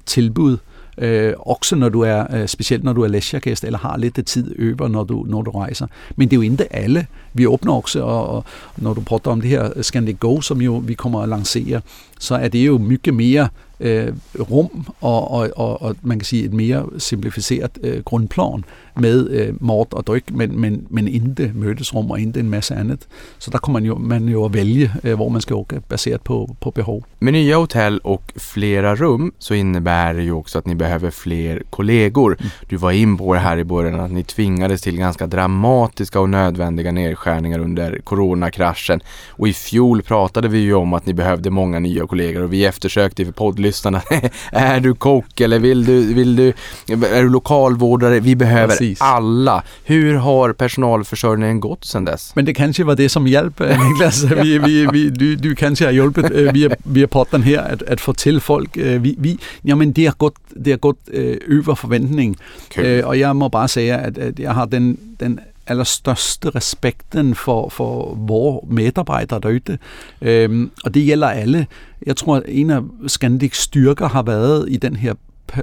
tilbud, øh, også når du er, øh, specielt når du er læsjergæst, eller har lidt tid øver, når du, når du rejser. Men det er jo ikke alle. Vi åbner også, og, og når du prater om det her Scandic Go, som jo vi kommer at lancere, så er det jo mye mere øh, rum og, og, og, og man kan sige et mere simplificeret øh, grundplan med øh, mord og dryk, men, men, men ikke mødesrum og ikke en masse andet. Så der kommer man jo, man jo at vælge, øh, hvor man skal åka, baseret på, på behov. Med nya hotell och flera rum så innebär det ju också att ni behöver fler kollegor. Du var in på det här i början att ni tvingades till ganska dramatiska och nödvändiga nedskärningar under coronakraschen. Och i fjol pratade vi ju om att ni behövde många nya kollegor och vi eftersökte för poddlyssnarna. är du kock eller vill du, vill du, är du lokalvårdare? Vi behöver Precis. alla. Hur har personalförsörjningen gått sedan dess? Men det kanskje var det, som hjalp, øh, Niklas. Vi, vi, vi, du, du kanskje har hjulpet øh, via, via podden her at, at fortælle folk, øh, vi, vi, jamen det har gått, det har gått over forventning. Kul. Øh, og jeg må bare sige, at, at jeg har den, den allerstørste respekten for, for vores medarbejdere derude. Øhm, og det gælder alle. Jeg tror, at en af Scandics styrker har været i den her,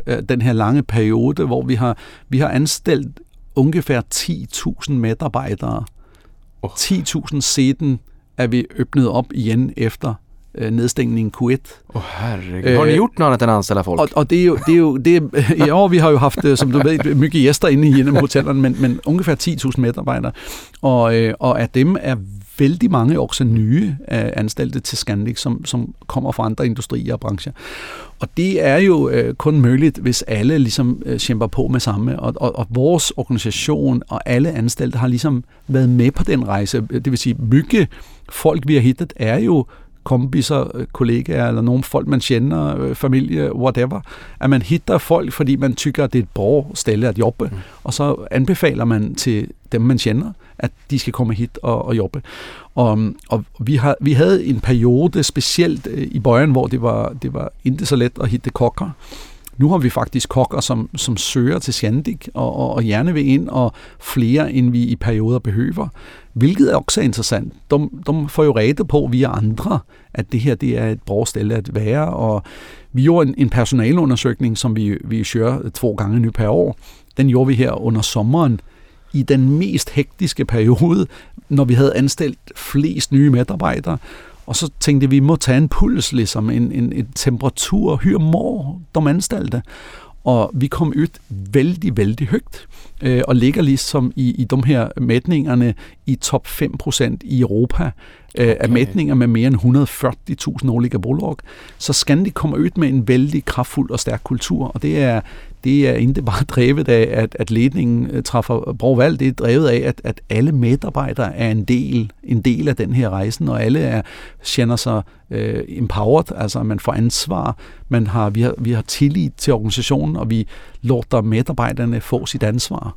øh, den her lange periode, hvor vi har, vi har anstillet ungefær 10.000 medarbejdere. Åh. 10.000 siden er vi åbnet op igen efter øh, nedstængningen Q1. Åh herregud. Har ni Eh, gjort något annat än anställa folk? Og, og det er jo, det er jo det i år, vi har jo haft, øh, som du ved, mye gæster inde i en af hotellerne, men, men ungefær 10.000 medarbejdere. Og, øh, og af dem er vældig mange også nye øh, ansatte til Scandic, som, som kommer fra andre industrier og brancher. Og det er jo øh, kun muligt, hvis alle ligesom øh, kæmper på med samme. Og, og, og vores organisation og alle ansatte har ligesom været med på den rejse. Det vil sige, mygge folk, vi har hittet, er jo kompiser, øh, kollegaer eller nogle folk, man kender, øh, familie, whatever. At man hitter folk, fordi man tykker, at det er et bra sted at jobbe. Mm. Og så anbefaler man til dem, man kender, at de skal komme hit og, og jobbe. Og, og vi, har, vi havde en periode, specielt øh, i bøjen, hvor det var, det var ikke så let at hitte kokker. Nu har vi faktisk kokker, som, som søger til Scandic og, og, og gerne vil ind, og flere, end vi i perioder behøver. Hvilket er også interessant. De, de får jo rede på via andre, at det her det er et bra sted at være. Og vi gjorde en, en personalundersøgning, som vi, vi kører to gange nu per år. Den gjorde vi her under sommeren i den mest hektiske periode, når vi havde anstalt flest nye medarbejdere. Og så tænkte vi, vi må tage en puls, ligesom en, en, en temperatur, hyr mor de anstalte? Og vi kom ud vældig, vældig højt, øh, og ligger ligesom i, i de her mætningerne i top 5% i Europa øh, af Okay. mætninger med mere end 140.000 årlige bolag. Så Scandic kommer ud med en vældig kraftfuld og stærk kultur, og det er, det er ikke bare drevet af, at, at ledningen øh, træffer bra valg, det er drevet af, at, at alle medarbejdere er en del, en del af den her rejsen, og alle er, kender sig øh, empowered, altså man får ansvar, man har, vi, har, vi har tillid til organisationen, og vi låter medarbejderne få sit ansvar.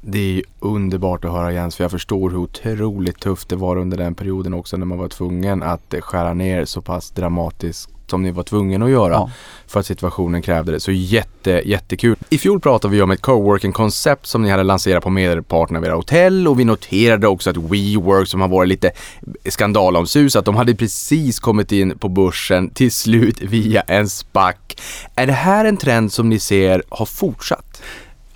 Det är underbart att höra Jens för jag förstår hur otroligt tufft det var under den perioden också när man var tvungen att skära ner så pass dramatiskt som ni var tvungen att göra Ja. för att situationen krävde det. Så jätte, jättekul. I fjol pratade vi om ett coworking-koncept som ni hade lanserat på merparten av era hotell och vi noterade också att WeWork som har varit lite skandalomsusat, de hade precis kommit in på börsen till slut via en SPAC. Är det här en trend som ni ser har fortsatt?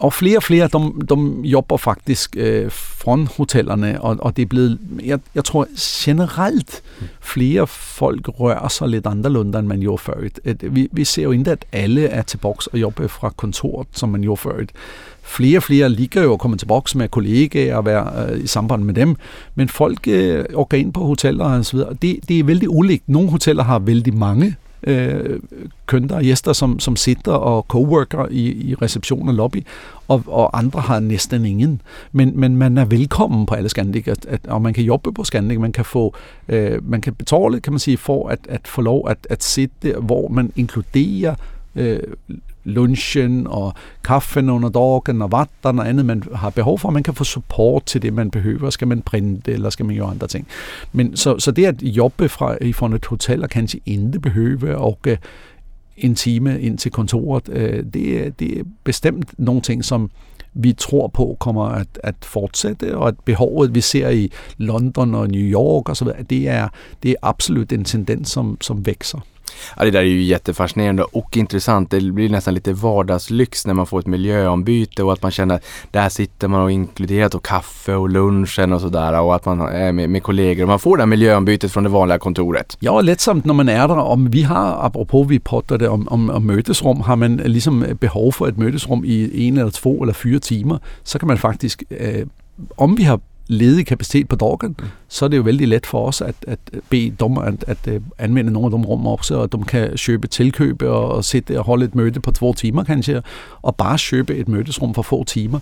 Og flere og flere, de, de jobber faktisk øh, fra hotellerne, og, og det er blevet, jeg, jeg tror generelt, flere folk rører sig lidt anderledes, end man gjorde før. Vi, vi ser jo ikke, at alle er tilbage og jobber fra kontoret, som man gjorde før. Flere og flere ligger jo kommer komme tilbage med kollegaer og være øh, i samband med dem, men folk øh, organ på hoteller og så videre. Det, det er vældig ulikt. Nogle hoteller har vældig mange øh, kunder og gæster, som, som sitter og coworker i, i reception og lobby, og, og andre har næsten ingen. Men, men man er velkommen på alle Scandic, at, at, og man kan jobbe på Scandic, man kan få, øh, man kan betale, kan man sige, for at, at få lov at, at sitte, hvor man inkluderer øh, lunchen og kaffen under dagen og vatten og andet, man har behov for. Man kan få support til det, man behøver. Skal man printe, eller skal man gøre andre ting. Men så, så det at jobbe fra, fra et hotel og kanskje ikke behøve og uh, en time ind til kontoret, øh, det, det er bestemt nogle ting, som vi tror på kommer at, at fortsætte, og at behovet, vi ser i London og New York osv., det er, det er absolut en tendens, som, som växer. Ja, det där är ju jättefascinerande och intressant. Det blir nästan lite vardagslyx när man får ett miljöombyte och att man känner att där sitter man och inkluderat och kaffe och lunchen och sådär och att man är med, med kollegor och man får det här miljöombytet från det vanliga kontoret. Ja, lättsamt när man är där. Om vi har, apropå vi pratade om, om, om mötesrum, har man liksom behov för ett mötesrum i en eller två eller fyra timmar så kan man faktiskt, eh, øh, om vi har ledig kapacitet på dagen, mm. så er det jo vældig let for os at, at bede dem at, at, at anvende nogle af de rum også, og de kan købe tilkøbe og, og sætte og holde et møde på to timer kanskje, og bare købe et mødesrum for få timer.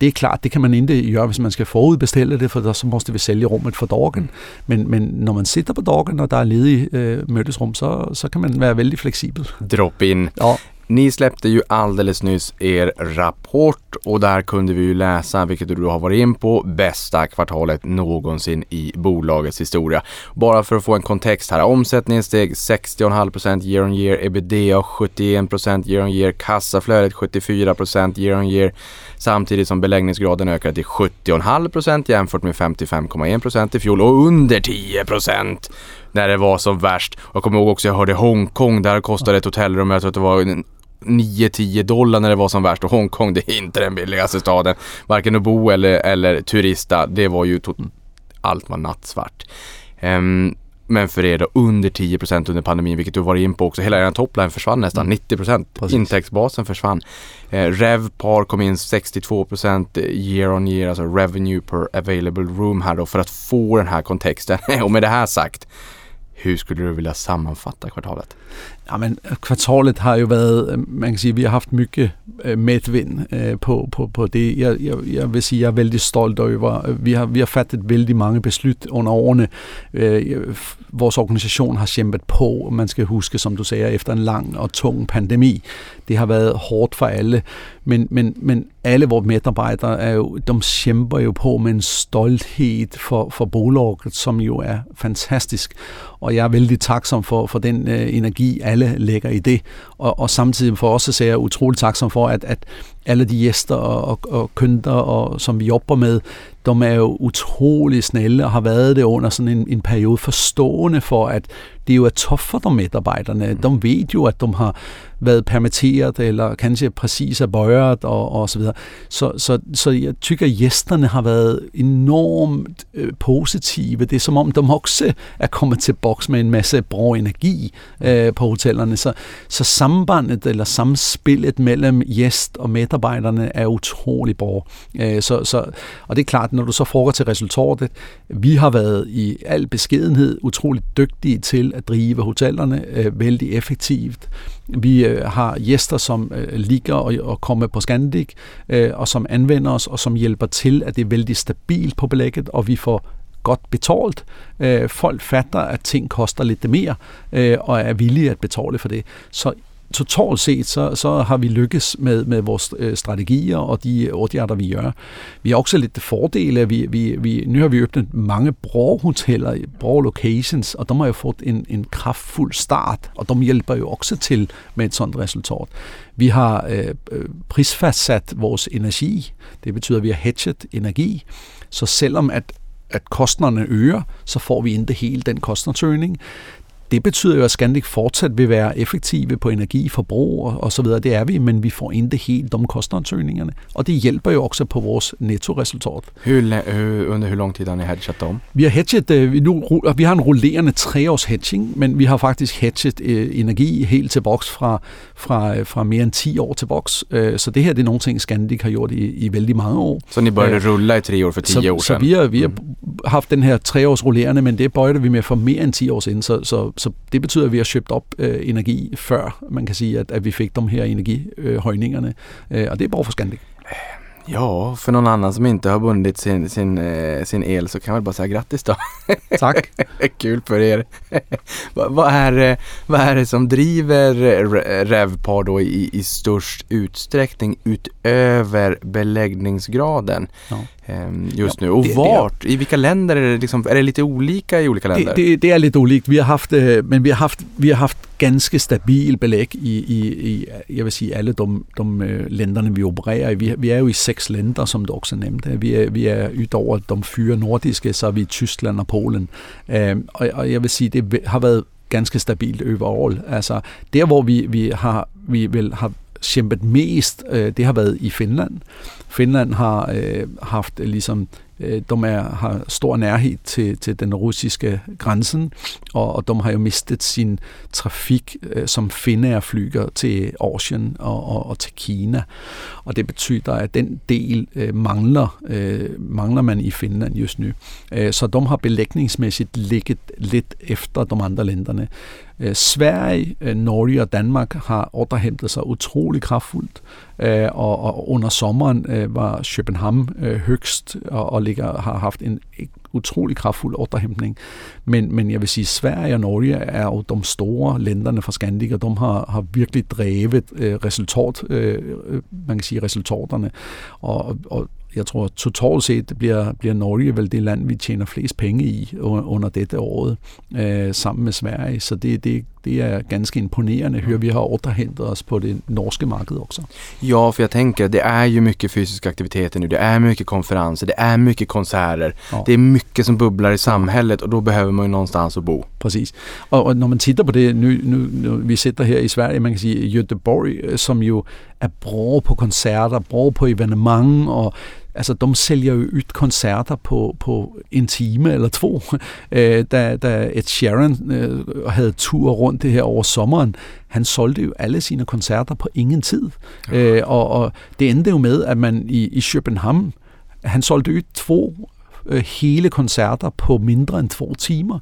Det er klart, det kan man ikke gøre, hvis man skal forudbestille det, for så måste vi sælge rummet for. Mm. Men, men når man sitter på dagen, og der er ledige øh, mødesrum, så, så kan man være vældig fleksibel. Drop in. Ja. Ni släppte ju alldeles nyss er rapport och där kunde vi ju läsa, vilket du har varit in på, bästa kvartalet någonsin i bolagets historia. Bara för att få en kontext här. Omsättningen steg 60,5% year on year, ebitda 71% year on year, kassaflödet 74% year on year samtidigt som beläggningsgraden ökade till 70,5% jämfört med 55,1% i fjol och under 10% när det var som värst. Jag kommer ihåg också, jag hörde Hongkong, där kostade ett hotellrum, jag tror att det var 9-10 dollar när det var som värst och Hongkong det är inte den billigaste staden. Varken att bo eller, eller turista, det var ju allt var nattsvart. Um, men för er då under 10% under pandemin, vilket du var in på också. Hela er topline försvann nästan, mm. 90%. Precis. Intäktsbasen försvann. Eh, Revpar kom in 62% year on year, alltså revenue per available room här då för att få den här kontexten. och med det här sagt, hur skulle du vilja sammanfatta kvartalet? Ja, men øh, kvartalet har jo været, øh, man kan sige, vi har haft mycket øh, medvind på, på, på det. Jeg, jeg, jeg vil sige, jeg er vældig stolt over, vi har, vi har fattet vældig mange beslut under årene. Vores organisation har kæmpet på, man skal huske, som du sagde, efter en lang og tung pandemi. Det har været hårdt for alle, men, men, men alle vores medarbejdere er jo, de kæmper jo på med en stolthed for, for bolaget, som jo er fantastisk. Og jeg er vældig taksom for, for den øh, energi, alle lægger i det. Og, og samtidig for os så ser jeg utrolig taksom for, at, at alle de gæster og, og, og kunder, og, som vi jobber med, de er jo utrolig snälla og har været det under sådan en, en periode forstående for, at det jo er tof for de medarbejderne. De ved jo, at de har været permitteret, eller kanskje præcis er bøjet, og, og så videre. Så, så, så jeg tykker, at gæsterne har været enormt øh, positive. Det er som om, de også er kommet til boks med en masse bra energi øh, på hotellerne. Så, så sambandet, eller samspillet mellem gæst og medarbejderne er utrolig bra. Øh, så, så, og det er klart, når du så foregår til resultatet, vi har været i al beskedenhed utrolig dygtige til at drive hotellerne øh, vældig effektivt. Vi øh, har gæster, som øh, ligger og, og kommer på Scandic, øh, og som anvender os, og som hjælper til, at det er vældig stabilt på belægget, og vi får godt betalt. Øh, folk fatter, at ting koster lidt mere, øh, og er villige at betale for det. Så totalt set, så, så har vi lykkes med, med vores øh, strategier og de åtgärder, vi gør. Vi har også lidt fordele. Vi, vi, vi, nu har vi åbnet mange bra hoteller, bra locations, og de har jo fået en, en kraftfuld start, og de hjælper jo også til med et sådan resultat. Vi har øh, øh, prisfastsat vores energi. Det betyder, at vi har hedget energi. Så selvom at at kostnaderne øger, så får vi ikke helt den kostnadsøgning. Det betyder jo, at Scandic fortsat vil være effektive på energiforbrug og, og så videre. Det er vi, men vi får ikke helt kostnadssøgningerne. Og det hjælper jo også på vores nettoresultat. Hur, under hur lång tid har ni hedget dem? Vi har hedget, øh, vi, nu, vi har en rullerende treårs hedging, men vi har faktisk hedget øh, energi helt til boks fra, fra, øh, fra mere end 10 år til boks. Øh, så det her det er nogle ting, Scandic har gjort i, i vældig mange år. Så ni började øh, rulla i tre år for 10 så, år siden? Så vi har, vi har mm. haft den her treårs rullerende, men det bøjede vi med for mere end 10 år siden. Så, så så det betyder, at vi har købt op øh, energi før man kan sige, at, at vi fik de her energihøjningerne. Øh, og det er bare for Scandic. Ja, för någon annan som inte har bundit sin, sin, eh, sin el så kan jag väl bara säga grattis då. Tack. Kul för er. vad, vad, är, vad är det som driver Revpar då i, i störst utsträckning utöver beläggningsgraden Ja. ehm, just Ja, nu? Och det- det- vart? I vilka länder är det liksom, är det lite olika i olika länder? Det, det, det er lidt olikt. Vi har haft, øh, men vi har haft, vi har haft ganske stabil belæg i, i, i jeg vil sige, alle de, de øh, lænderne, vi opererer i. Vi, vi er jo i seks lænder, som du også nævnte. Vi er, vi er udover de fire nordiske, så er vi i Tyskland og Polen. Øh, og, og jeg vil sige, det har været ganske stabilt overall. Altså, der hvor vi, vi har, vi vel har kæmpet mest, øh, det har været i Finland. Finland har øh, haft ligesom Øh, de er, har stor nærhed til, til den russiske grænsen, og, og de har jo mistet sin trafik, øh, som finner flyger til Asien og, og, og til Kina. Og det betyder, at den del øh, mangler, øh, mangler man i Finland just nu. Øh, så de har belægningsmæssigt ligget lidt efter de andre lænderne. Øh, Sverige, øh, Norge og Danmark har ordrehentet sig utrolig kraftfuldt, øh, og, og under sommeren øh, var København øh, høgst og, og ligger, har haft en utrolig kraftfuld underhentning. Men, men jeg vil sige, Sverige og Norge er jo de store lænderne fra Skandik, og de har, har virkelig drevet øh, resultat, øh, øh man kan sige resultaterne. Og, og jeg tror totalt set bliver, bliver Norge vel det land, vi tjener flest penge i under dette året, øh, sammen med Sverige. Så det, det, det er ganske imponerende, hur vi har återhämtat os på det norske marked också. Ja, för jag tänker det är ju mycket fysisk aktivitet nu. Det är mycket konferenser, det är mycket konserter. Ja. Det är mycket som bubblar i samhället och då behöver man ju någonstans att bo. Præcis. Og, og når man tittar på det, nu, nu, nu vi sitter her i Sverige, man kan sige Göteborg, øh, som jo er bra på koncerter, bra på evenement, og altså, de sælger jo ud koncerter på, på en time eller to. Øh, da, da Ed Sheeran øh, havde tur rundt det her over sommeren, han solgte jo alle sine koncerter på ingen tid. Øh, og, og det endte jo med, at man i, i København, han solgte ud to øh, hele koncerter på mindre end to timer.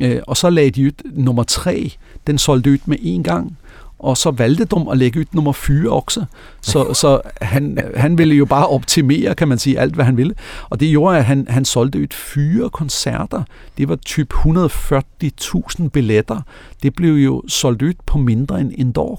Øh, og så lagde de ud nummer tre, den solgte ud med en gang. Og så valgte de at lægge ud nummer 4 også. Så, så han, han ville jo bare optimere, kan man sige, alt hvad han ville. Og det gjorde, at han, han solgte ud fyre koncerter. Det var typ 140.000 billetter. Det blev jo solgt ud på mindre end en dag.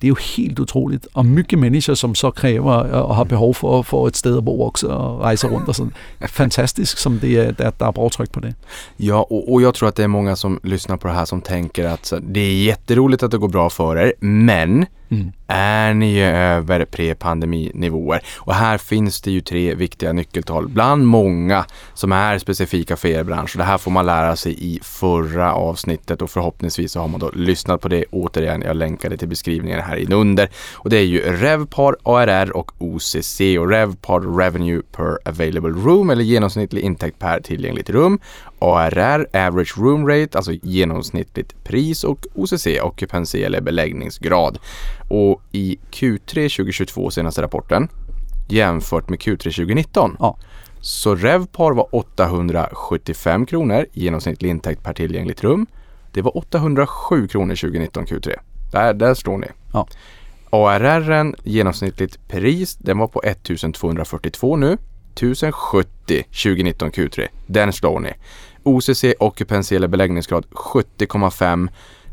Det er jo helt utroligt. Og mygge mennesker, som så kræver øh, og har behov for at få et sted at bo også og rejse rundt og sådan. Fantastisk, som det er, der, der er bra tryck på det. Ja, och, och jag tror att det är många som lyssnar på det här som tänker att så, det är jätteroligt att det går bra för er, men Mm. är ni eh, över pre-pandeminivåer? Och här finns det ju tre viktiga nyckeltal bland många som är specifika för er bransch. Och det här får man lära sig i förra avsnittet och förhoppningsvis så har man då lyssnat på det. Återigen, jag länkade till beskrivningen här inunder. Och det är ju Revpar, ARR och OCC och Revpar Revenue per Available Room eller genomsnittlig intäkt per tillgängligt rum. ARR, Average Room Rate, alltså genomsnittligt pris och OCC, Occupancy eller beläggningsgrad. Och i Q3 2022, senaste rapporten, jämfört med Q3 2019 Ja. så Revpar var 875 kronor genomsnittlig intäkt per tillgängligt rum. Det var 807 kronor 2019 Q3. Där, där står ni. Ja. ARR genomsnittligt pris, den var på 1242 nu. 1070 2019 Q3. Den slår ni. OCC occupancy eller beläggningsgrad 70,5.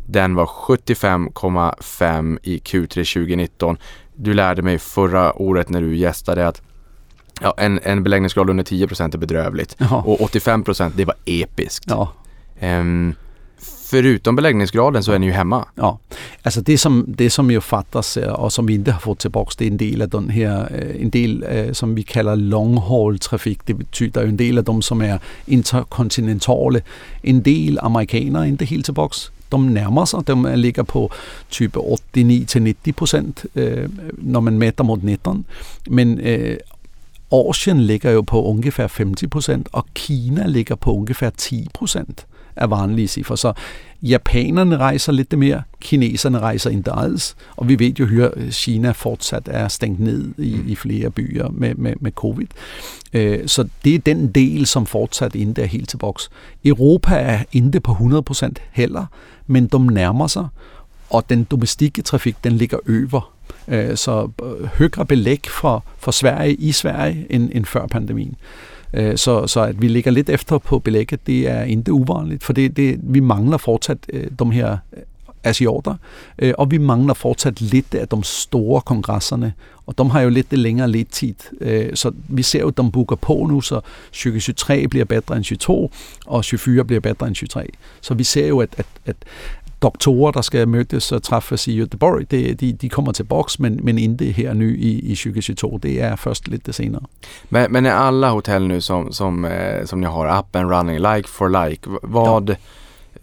Den var 75,5 i Q3 2019. Du lärde mig förra året när du gästade att ja, en, en beläggningsgrad under 10% är bedrövligt. Ja. Och 85% det var episkt. Ja. Ehm, förutom beläggningsgraden så är ni ju hemma. Ja, alltså det som, det som ju fattas, och som vi inte har fått tillbaka det är en del av den här, eh, en del eh, som vi kallar long haul trafik. Det betyder en del av dem, som är interkontinentala. En del amerikaner är inte helt tillbaka De nærmer sig, de ligger på type 89-90 procent, eh, øh, når man mäter mot 19. Men øh, Asien ligger jo på ungefär 50 procent, og Kina ligger på ungefär 10 procent er vanlige cifre. Så japanerne rejser lidt mere, kineserne rejser ikke alls, og vi ved jo, at Kina fortsat er stængt ned i, i flere byer med, med, med covid. Øh, så det er den del, som fortsat ikke er helt til boks. Europa er ikke på 100% heller, men de nærmer sig, og den domestikke trafik, den ligger over. Øh, så øh, højere belæg for, for Sverige i Sverige end, end før pandemien. Øh, så, så at vi ligger lidt efter på belægget, det er ikke uvanligt, for det, det, vi mangler fortsat øh, de her øh, asiorter, øh, og vi mangler fortsat lidt af de store kongresserne, og de har jo lidt det længere lidt tid. Så vi ser jo, at de booker på nu, så 2023 bliver bedre end 22, og 24 bliver bedre end 23. Så vi ser jo, at, at, at, doktorer, der skal mødes og træffes i Göteborg, det, de, de kommer til boks, men, men inte her nu i, i 2022. Det er først lidt senere. Men, men är alla hotell nu som, som, eh, som ni har up and running, like for like, vad, ja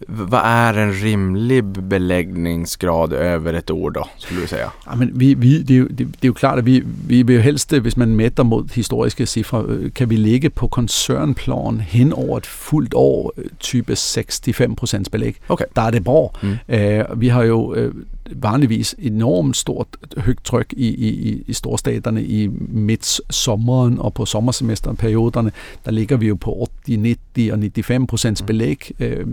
vad är en rimlig beläggningsgrad över ett år då, skulle du säga? Ja, men vi, vi, det, er jo, det, det er jo klart, at vi, vi vil jo helst, hvis man mætter mod historiske cifre, øh, kan vi ligge på koncernplan hen over et fuldt år, øh, type 65 belæg. Okay. Der er det bra. Mm. Uh, vi har jo uh, vanligvis enormt stort højt tryk i, i, i storstaterne i midt sommeren og på sommersemesterperioderne. Der ligger vi jo på 80, 90 og 95 procents mm. belæg. Øh,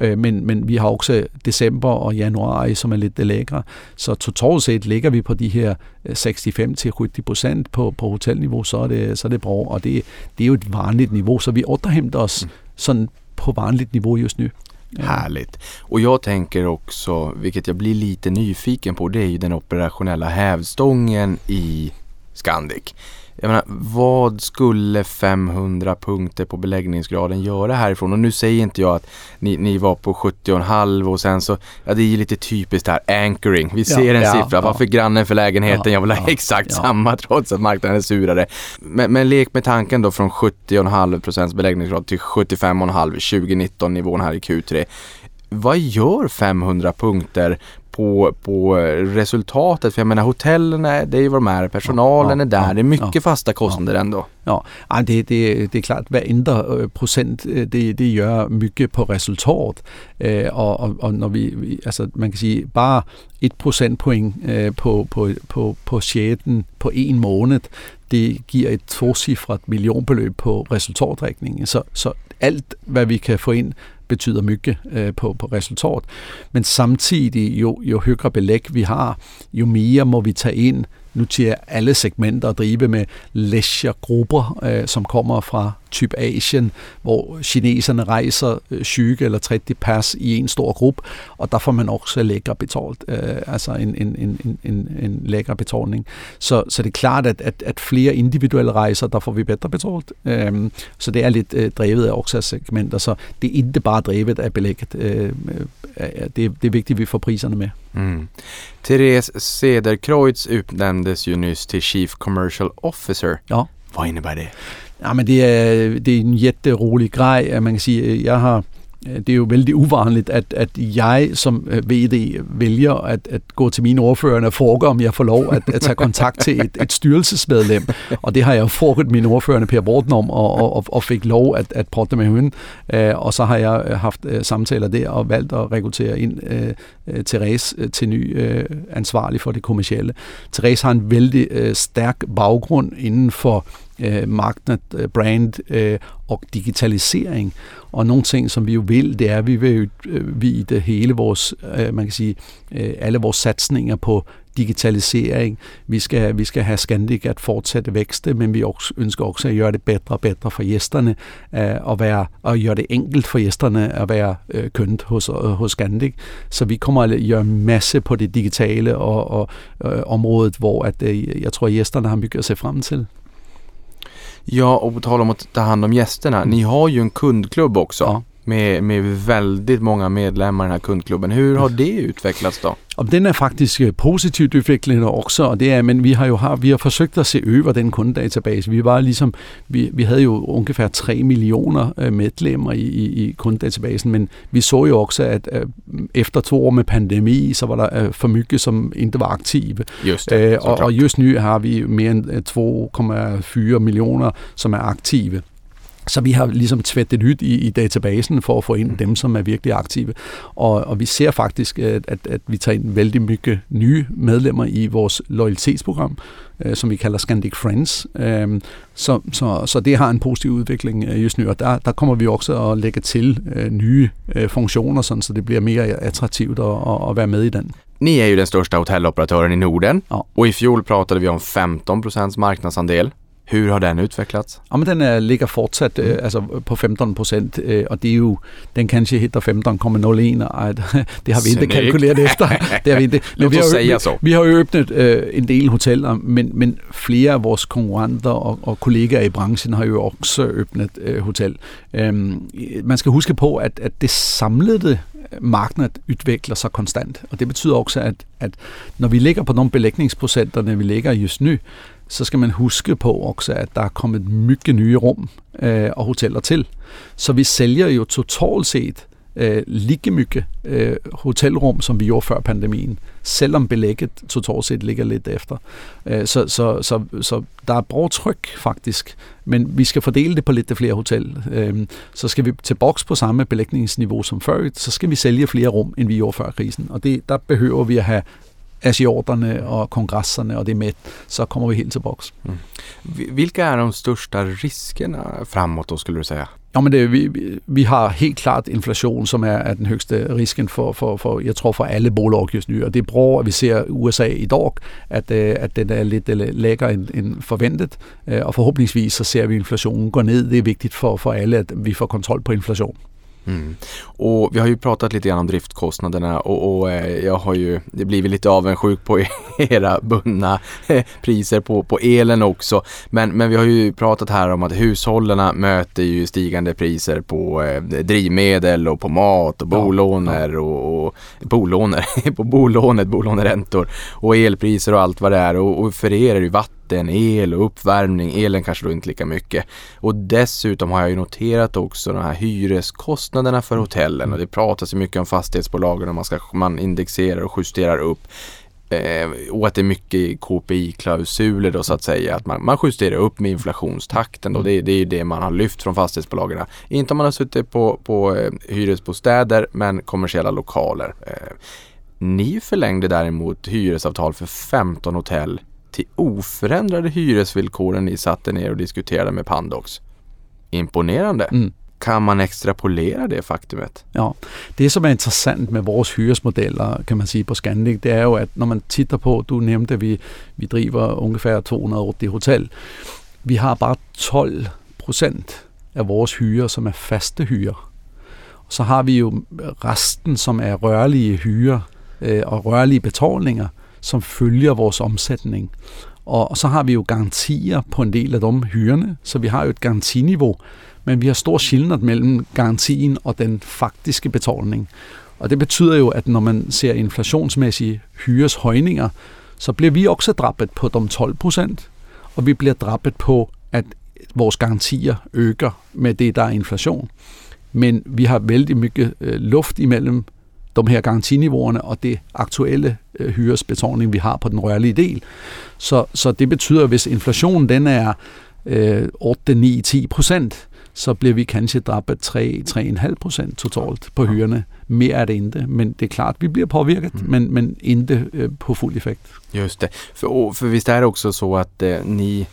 øh, men, men vi har også december og januar, som er lidt lækre. Så totalt set ligger vi på de her 65-70 procent på, på hotelniveau, så er det, så er det bra. Og det, det er jo et vanligt niveau, så vi återhæmter os mm. sådan på vanligt niveau just nu. Härligt. Och jag tänker också, vilket jag blir lite nyfiken på, det är ju den operationella hävstången i Scandic. Jag menar, vad skulle 500 punkter på beläggningsgraden göra härifrån? Och nu säger inte jag att ni, ni var på 70,5 och sen så, ja det är ju lite typiskt här, anchoring. Vi ser ja, en ja, siffra, ja. varför grannen för lägenheten? jag vill ha exakt samma trots att marknaden är surare. Men, men lek med tanken då från 70,5% beläggningsgrad till 75,5 2019 nivån här i Q3 vad gör 500 punkter på, på resultatet. För jag menar hotellen, är, det är ju vad de är, personalen ja, är där, ja, det är mycket ja, fasta kostnader ändå. Ja, det, det, det är klart, varenda øh, procent, øh, det, det gör mycket på resultat. Och, och, och när vi, alltså man kan säga bara ett procentpoint på, på, på, på sjäten på en måned, det giver et tocifret millionbeløb på resultatrækningen. Så, så alt, hvad vi kan få ind betyder mygge øh, på, på resultat. Men samtidig, jo, jo højere belæg vi har, jo mere må vi tage ind nu til alle segmenter og drive med leisure-grupper, øh, som kommer fra typ Asien, hvor kineserne rejser øh, 20 eller 30 pas i en stor gruppe, og der får man også lækker betalt, øh, altså en, en, en, en, en lækker betalning. Så, så det er klart, at, at, at flere individuelle rejser, der får vi bedre betalt. Øh, så det er lidt øh, drevet af også segmenter, så det er ikke bare drevet af belægget. Øh, øh, det, det er vigtigt, at vi får priserne med. Mm. Therese Cederkreutz utnämndes ju nyss till Chief Commercial Officer. Ja. Vad innebär det? Ja, men det er, det er en jätterolig grej, at man kan sige, jeg har det er jo vældig uvanligt, at, at jeg som øh, VD vælger at, at gå til mine ordførende og foregår, om jeg får lov at, at tage kontakt til et, et styrelsesmedlem. Og det har jeg jo foregået mine ordførende Per Borten om, og, og, og fik lov at, at prøve med hende. Øh, og så har jeg øh, haft samtaler der og valgt at rekruttere ind uh, Therese til ny uh, ansvarlig for det kommercielle. Therese har en vældig uh, stærk baggrund inden for øh, magnet, øh, brand øh, og digitalisering. Og nogle ting, som vi jo vil, det er, at vi vil øh, vi det hele vores, øh, man kan sige, øh, alle vores satsninger på digitalisering. Vi skal, vi skal have Scandic at fortsætte vækste, men vi også, ønsker også at gøre det bedre og bedre for gæsterne, øh, og, være, og gøre det enkelt for gæsterne at være øh, kønt hos, øh, hos Scandic. Så vi kommer at gøre masse på det digitale og, og øh, området, hvor at, øh, jeg tror, at gæsterne har mye at se frem til. Ja, och på tal om att ta hand om gästerna. Ni har ju en kundklubb också. Ja. Med, med väldigt många medlemmar i den här kundklubben. Hur har det utvecklats då? Og den er faktisk øh, positivt udviklet også, og det er, men vi har jo har, vi har forsøgt at se over den kundedatabase. Vi var ligesom, vi, vi havde jo ungefær 3 millioner øh, medlemmer i, i, i kundedatabasen, men vi så jo også, at øh, efter to år med pandemi, så var der for mygge, som ikke var aktive. Just det, og, og just nu har vi mere end 2,4 millioner, som er aktive. Så vi har ligesom tvættet nyt i, i databasen for at få ind dem, som er virkelig aktive. Og, og vi ser faktisk, at, at, at vi tager ind vældig mye nye medlemmer i vores loyalitetsprogram, øh, som vi kalder Scandic Friends. Øh, så, så, så det har en positiv udvikling øh, just nu, og der, der kommer vi også at lægge til øh, nye øh, funktioner, sådan, så det bliver mere attraktivt at, at, at være med i den. Ni är ju den största hotelloperatören i Norden Ja. och i fjol pratade vi om 15 procents marknadsandel. Hur har den utvecklats? Ja, men den er, ligger fortsat øh, altså på 15 procent, øh, og det er jo, den kanskje hitter 15,01, og det har vi ikke Snyggt. kalkuleret efter. det har vi ikke. Låt vi har, jo- vi, vi har jo åbnet øh, en del hoteller, men, men flere af vores konkurrenter og, og kollegaer i branchen har jo også åbnet øh, hotel. Øhm, man skal huske på, at, at det samlede marked udvikler sig konstant, og det betyder også, at, at når vi ligger på de belægningsprocenterne, vi ligger just nu, så skal man huske på også, at der er kommet mygge nye rum øh, og hoteller til. Så vi sælger jo totalt set øh, lige mygge øh, hotelrum, som vi gjorde før pandemien, selvom belægget totalt set ligger lidt efter. Øh, så, så, så, så der er bra tryk faktisk, men vi skal fordele det på lidt flere hotel. Øh, så skal vi til boks på samme belægningsniveau som før, så skal vi sælge flere rum, end vi gjorde før krisen. Og det, der behøver vi at have asiaterne og kongresserne og det med, så kommer vi helt til boks. Vi- Vilka är de största riskerna framåt då skulle du säga? Ja, men det, vi, vi- har helt klart inflation, som er, er den højeste risken for, for, for, jeg tror, for alle bolag just nu. Og det er bra, at vi ser USA i dag, at, øh, at den er lidt øh, lækker end, end forventet. Og forhåbentligvis så ser vi inflationen gå ned. Det er vigtigt for, for alle, at vi får kontrol på inflation. Mm. Och vi har ju pratat lite grann om driftkostnaderna och, och eh, jag har ju det blivit lite avundsjuk på era bundna priser på, på elen också. Men, men vi har ju pratat här om att hushållen möter ju stigande priser på eh, drivmedel och på mat och Ja, bolåner och, och bolåner, på bolånet, bolåneräntor och elpriser och allt vad det är. Och, och för er är det ju vatten, el och uppvärmning. Elen kanske då inte lika mycket. Och dessutom har jag ju noterat också de här hyreskostnaderna för hotellen och det pratas ju mycket om fastighetsbolagen och man, ska, man indexerar och justerar upp. Eh, och att det är mycket KPI-klausuler då så att säga. Att man, man justerar upp med inflationstakten då. Det, det är ju det man har lyft från fastighetsbolagen. Inte om man har suttit på, på eh, hyresbostäder men kommersiella lokaler. Eh, ni förlängde däremot hyresavtal för 15 hotell till oförändrade hyresvillkoren ni satte ner och diskuterade med Pandox. Imponerande. Mm. Kan man extrapolera det faktumet? Ja, det som er interessant med vores hyresmodeller, kan man sige på Scandic, det er jo, at når man titter på, du at vi, vi driver ungefær 280 hotel. Vi har bare 12 procent af vores hyre, som er faste hyre. Så har vi jo resten, som er rørlige hyre øh, og rørlige betalninger, som følger vores omsætning. Og, så har vi jo garantier på en del af de hyrene, så vi har jo et garantiniveau, men vi har stor skillnad mellem garantien og den faktiske betalning. Og det betyder jo, at når man ser inflationsmæssige hyreshøjninger, så bliver vi også drabbet på de 12 procent, og vi bliver drabbet på, at vores garantier øger med det, der er inflation. Men vi har vældig mye øh, luft imellem de her garantiniveauerne og det aktuelle øh, hyresbetaling, vi har på den rørlige del. Så, så det betyder, at hvis inflationen den er øh, 8, 9, 10 procent, så bliver vi kanskje drabbet 3-3,5 procent totalt på hyrene. Mere er det ikke, men det er klart, vi bliver påvirket, Mm. men, men ikke øh, på fuld effekt. Just det. För, och, för visst är det också så att eh, ni eh,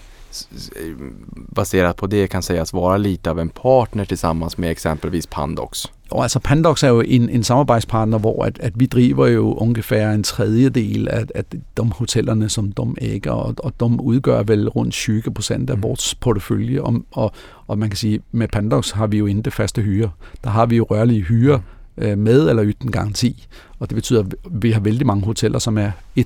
baserat på det kan sägas vara lite av en partner tillsammans med exempelvis Pandox. Og altså Pandox er jo en, en samarbejdspartner, hvor at, at vi driver jo ungefær en tredjedel af, af de hotellerne, som de æger, og, og de udgør vel rundt 20 procent af Mm. vores portefølje. Og, og, og man kan sige, med Pandox har vi jo ikke faste hyre. Der har vi jo rørlige hyre øh, med eller uden garanti. Og det betyder, at vi har vældig mange hoteller, som er 100%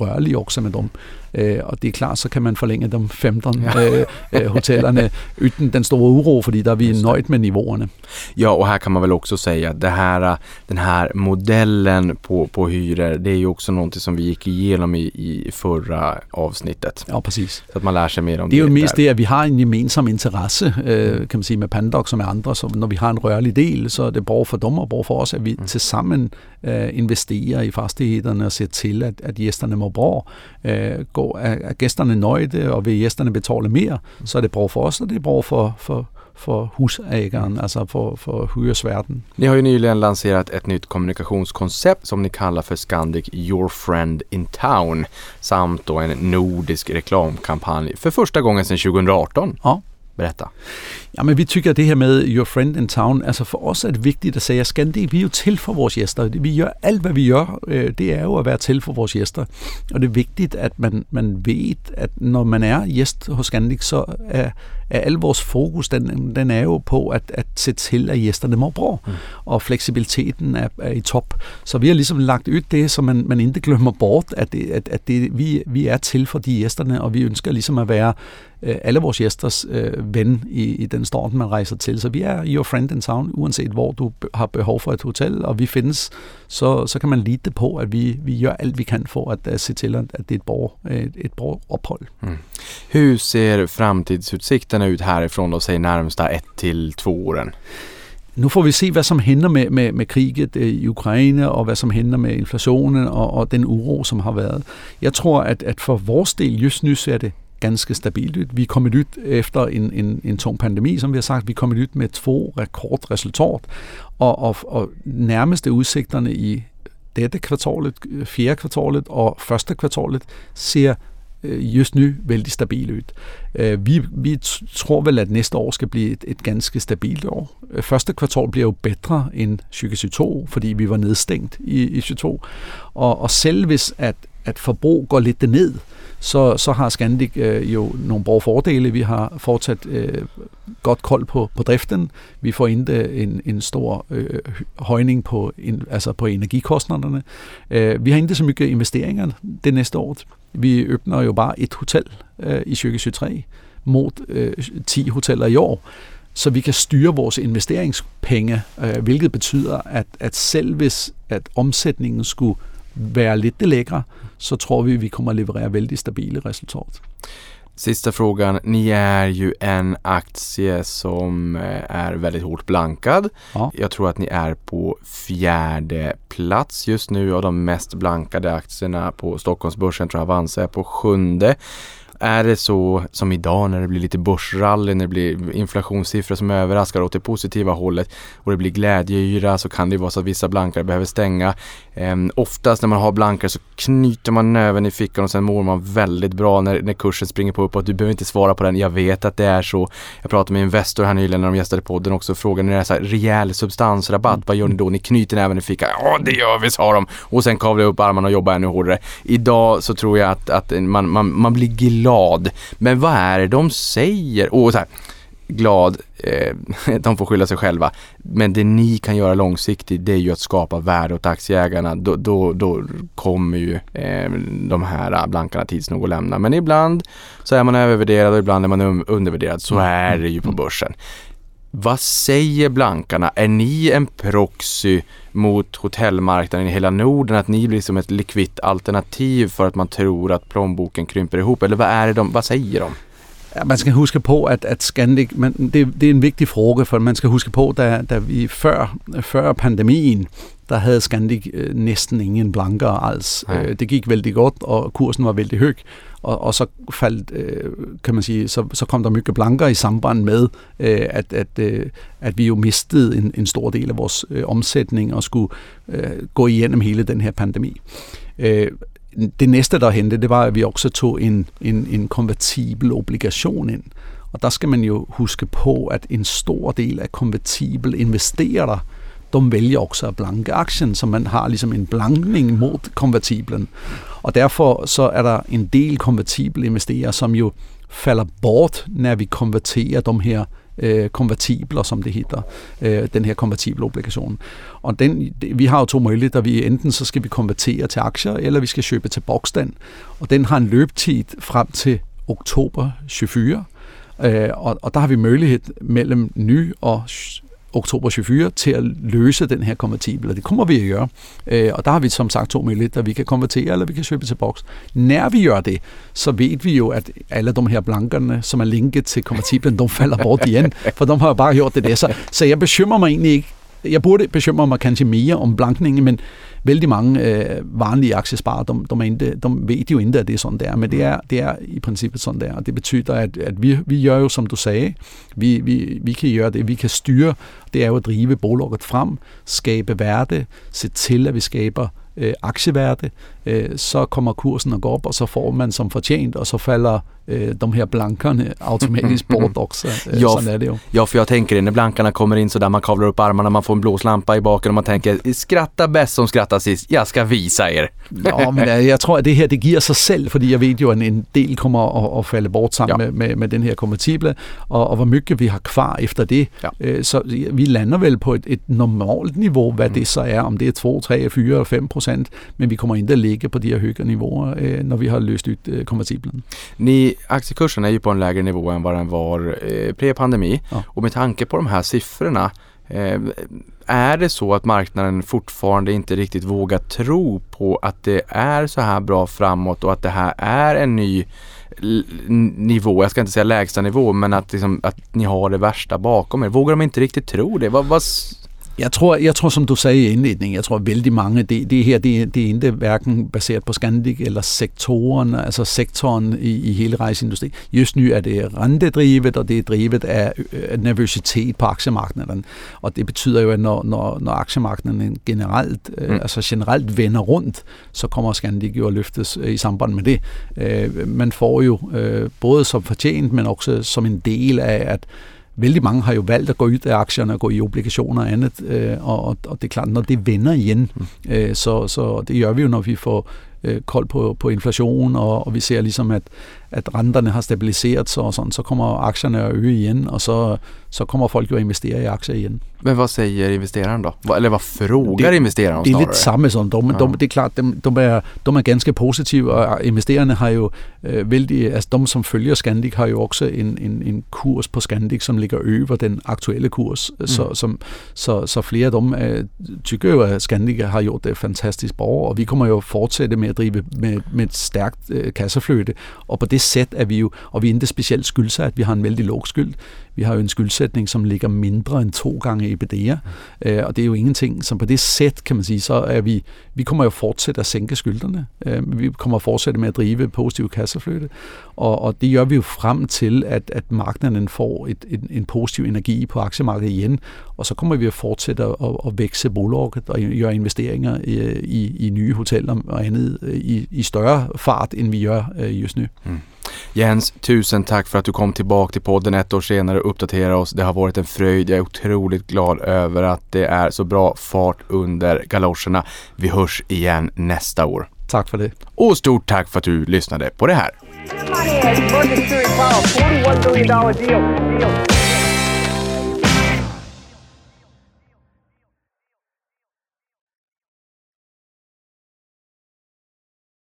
rørlige også med dem. Øh, og det er klart, så kan man forlænge dem 15 Ja. øh, øh, hotellerne uden den store uro, fordi der er vi det. nøjt med niveauerne. Ja, och här kan man väl också säga att det här, den här modellen på, på hyror, det är ju också någonting som vi gick igenom i, i förra avsnittet. Ja, præcis. Så att man lär sig mer om Det er jo mest där. det, at vi har en gemensam interesse, øh, kan man sige, med Pandox og med andre. Så når vi har en rørlig del, så er det brug for dem og brug for os, at vi Mm. til sammen øh, investerer i fastighederne og ser til, at, at gæsterne må bra. Øh, gå, er, er gæsterne nøjde, og vil gæsterne betale mere, så er det brug for os, og det er brug for, for, för husägaren, alltså för, för hyresvärden. Ni har ju nyligen lanserat ett nytt kommunikationskoncept som ni kallar för Scandic Your Friend in Town samt då en nordisk reklamkampanj för första gången sedan 2018. Ja. Berätta. Ja, men vi tycker, at det her med Your Friend in Town, altså for os er det vigtigt at sige, at Scandic, vi er jo til for vores gæster. Vi gør alt, hvad vi gør, øh, det er jo at være til for vores gæster. Og det er vigtigt, at man, man ved, at når man er gæst hos Scandic, så er, er al vores fokus, den, den er jo på at, at se til, at gæsterne må bra. Mm. Og fleksibiliteten er, er i top. Så vi har ligesom lagt ud det, så man, man ikke glemmer bort, at, det, at, at det, vi, vi er til for de gæsterne, og vi ønsker ligesom at være øh, alle vores gæsters øh, ven i, i den start, man rejser til. Så vi er your friend in town, uanset hvor du har behov for et hotel, og vi findes, så, så kan man lide det på, at vi, vi gør alt, vi kan for at, at se til, at det er et bra, et, et bra ophold. Mm. Hur ser framtidsutsikterna ut härifrån då, säg närmsta ett till två åren? Nu får vi se, hvad som hænder med, med, med kriget øh, i Ukraine, og hvad som hænder med inflationen og, og den uro, som har været. Jeg tror, at, at for vores del just nu ser det ganske stabilt ud. Vi kom i ud efter en, en, en tung pandemi, som vi har sagt. Vi kom i ud med to rekordresultat, og, og, og nærmeste udsigterne i dette kvartalet, fjerde kvartalet og første kvartalet ser øh, just nu vældig stabil ud. Øh, vi, vi tror vel, at næste år skal blive et, et ganske stabilt år. Øh, første kvartal bliver jo bedre end 2022, fordi vi var nedstængt i, i 2022. Og, og selv hvis at, at forbrug går lidt ned, så, så har Scandic øh, jo nogle bra fordele. Vi har fortsat øh, godt kold på, på driften. Vi får ikke øh, en, en stor øh, højning på, en, altså på energikostnaderne. Øh, vi har ikke så mye investeringer det næste år. Vi åbner jo bare et hotel øh, i 2023 mod øh, 10 hoteller i år så vi kan styre vores investeringspenge, øh, hvilket betyder, at, at selv hvis at omsætningen skulle være lidt det lækre, så tror vi, vi kommer at leverera väldigt stabila resultat. Sista frågan. Ni är ju en aktie som eh, är väldigt hårt blankad. Ja. Jag tror att ni är på fjärde plats just nu och de mest blankade aktierna på Stockholmsbörsen tror jag Avanza är på sjunde. Är det så som idag när det blir lite börsrally, när det blir inflationssiffror som överraskar åt det positiva hållet och det blir glädjeyra så kan det vara så att vissa blankare behöver stänga. Ehm, oftast när man har blankare så knyter man näven i fickan och sen mår man väldigt bra när, när kursen springer på uppåt. Du behöver inte svara på den, jag vet att det är så. Jag pratade med Investor här nyligen när de gästade podden också och frågade när det är så här rejäl substansrabatt, vad gör ni då? Ni knyter näven i fickan, ja det gör vi sa de. Och sen kavlar upp armarna och jobbar ännu hårdare. Idag så tror jag att, att man, man, man blir glad glad. Men vad är det de säger? Och så här, glad, eh, de får skylla sig själva. Men det ni kan göra långsiktigt det är ju att skapa värde åt aktieägarna. Då, då, då kommer ju eh, de här blankarna tids nog att lämna. Men ibland så är man övervärderad och ibland är man undervärderad. Så är det ju på börsen. Vad säger blankarna? Är ni en proxy mot hotellmarknaden i hela Norden? Att ni blir som ett likvitt alternativ för att man tror att plånboken krymper ihop? Eller vad, är det de, vad säger de? Ja, man skal huske på, at, at Scandic, men det, det er en vigtig fråge, for man skal huske på, da, da vi før, før pandemien, der havde Scandic øh, næsten ingen blanker alls. Øh, det gik vældig godt, og kursen var vældig høj. Og, og så faldt, øh, kan man sige, så, så kom der mye blanker i samband med, øh, at, at, øh, at vi jo mistede en, en stor del af vores øh, omsætning og skulle øh, gå igennem hele den her pandemi. Øh, det næste, der hente, det var, at vi også tog en, en, en konvertibel obligation ind. Og der skal man jo huske på, at en stor del af konvertibel investerer de vælger også at blanke aktien, så man har ligesom en blankning mod konvertiblen. Og derfor så er der en del konvertible investerere, som jo falder bort, når vi konverterer de her øh, konvertibler, som det hedder, øh, den her konvertible obligation. Og den, vi har jo to muligheder. Vi enten så skal vi konvertere til aktier, eller vi skal købe til bokstand. Og den har en løbetid frem til oktober 24. Øh, og, og der har vi mulighed mellem ny og oktober 24 til at løse den her konvertibel, og det kommer vi at gøre. Øh, og der har vi som sagt to muligheder, vi kan konvertere, eller vi kan købe til boks. Når vi gør det, så ved vi jo, at alle de her blankerne, som er linket til konvertiblen, de falder bort igen, for de har jo bare gjort det der. Så, så jeg bekymrer mig egentlig ikke jeg burde bekymre mig kanskje mere om blankningen, men vældig mange øh, vanlige aktiesparer, de, de, er ikke, de ved jo ikke, at det er sådan, det er, men det er, det er i princippet sådan, det er. Og det betyder, at, at vi, vi gør jo, som du sagde, vi, vi, vi kan gøre det, vi kan styre, det er jo at drive bolaget frem, skabe værde, se til, at vi skaber øh, aktieværde, øh, så kommer kursen og går op, og så får man som fortjent, og så falder øh, de här blankarna automatiskt bort också. Eh, ja, är det ju. ja, för jag tänker det, när blankarna kommer in så där man kavlar upp armarna, man får en blåslampa i baken och man tänker skratta bäst som skrattar sist, jag ska visa er. ja, men eh, jag tror att det här det giver sig selv, fordi jag vet ju att en del kommer att, att falla bort sammen ja. med, med, med den här konvertible, och, och hvor mycket vi har kvar efter det. Ja. Øh, så vi lander väl på ett, ett normalt niveau, vad mm. det så är, om det är 2, 3, 4 eller 5 procent, men vi kommer inte att ligga på de här höga nivåer, øh, när vi har löst ut konvertiblen. Ni aktiekursen är ju på en lägre nivå än vad den var eh, pre-pandemi. Ja. Och med tanke på de här siffrorna eh, är det så att marknaden fortfarande inte riktigt vågar tro på att det är så här bra framåt och att det här är en ny nivå, jag ska inte säga lägsta nivå, men att, liksom, att ni har det värsta bakom er. Vågar de inte riktigt tro det? Vad, vad jeg tror, jeg tror, som du sagde i indledningen, jeg tror vældig mange, det, det her, det, det er ikke hverken baseret på Scandic eller sektoren, altså sektoren i, i hele rejseindustrien. Just nu er det rentedrivet, og det er drivet af, af nervøsitet på aktiemarkedet. Og det betyder jo, at når, når, når aktiemarkedet generelt, øh, mm. øh, altså generelt vender rundt, så kommer Scandic jo at løftes øh, i samband med det. Øh, man får jo øh, både som fortjent, men også som en del af, at vældig mange har jo valgt at gå ud af aktierne og gå i obligationer og andet, øh, og, og det er klart, når det vender igen, mm. øh, så, så det gør vi jo, når vi får øh, kold på, på inflation, og, og vi ser ligesom, at, at renterne har stabiliseret sig og sådan, så kommer aktierne at øge igen, og så, så kommer folk jo at investere i aktier igen. Men vad säger investeraren då? Eller vad frågar det, investeraren Det är lite samma som de, ja. de, det är klart, de, de, är, de är ganska positiva och investerarna har ju øh, väldigt, alltså de som följer Scandic har ju också en, en, en kurs på Scandic som ligger över den aktuelle kurs. Mm. Så, som, så, så flere af dem øh, tycker ju att Scandic har gjort det fantastiskt bra och vi kommer ju fortsætte med at drive med, med et stærkt øh, kassafløte. Og på det sæt er vi jo, og vi er ikke specielt skyldsat, vi har en vældig låg skyld. Vi har jo en skyldsætning, som ligger mindre end to gange EBITDA, øh, og det er jo ingenting. som på det sæt, kan man sige, så er vi, vi kommer jo fortsætte at sænke skylderne. Øh, vi kommer at fortsætte med at drive positiv kasseflytte, og, og det gør vi jo frem til, at, at markederne får et, en, en positiv energi på aktiemarkedet igen, og så kommer vi at fortsætte at, at, at vækse bolagket og gøre investeringer i, i, i nye hoteller og andet øh, i, i større fart, end vi gør øh, just nu. Mm. Jens, tusen tack för att du kom tillbaka till podden ett år senare och uppdaterade oss. Det har varit en fröjd. Jag är otroligt glad över att det är så bra fart under galoscherna. Vi hörs igen nästa år. Tack för det. Och stort tack för att du lyssnade på det här.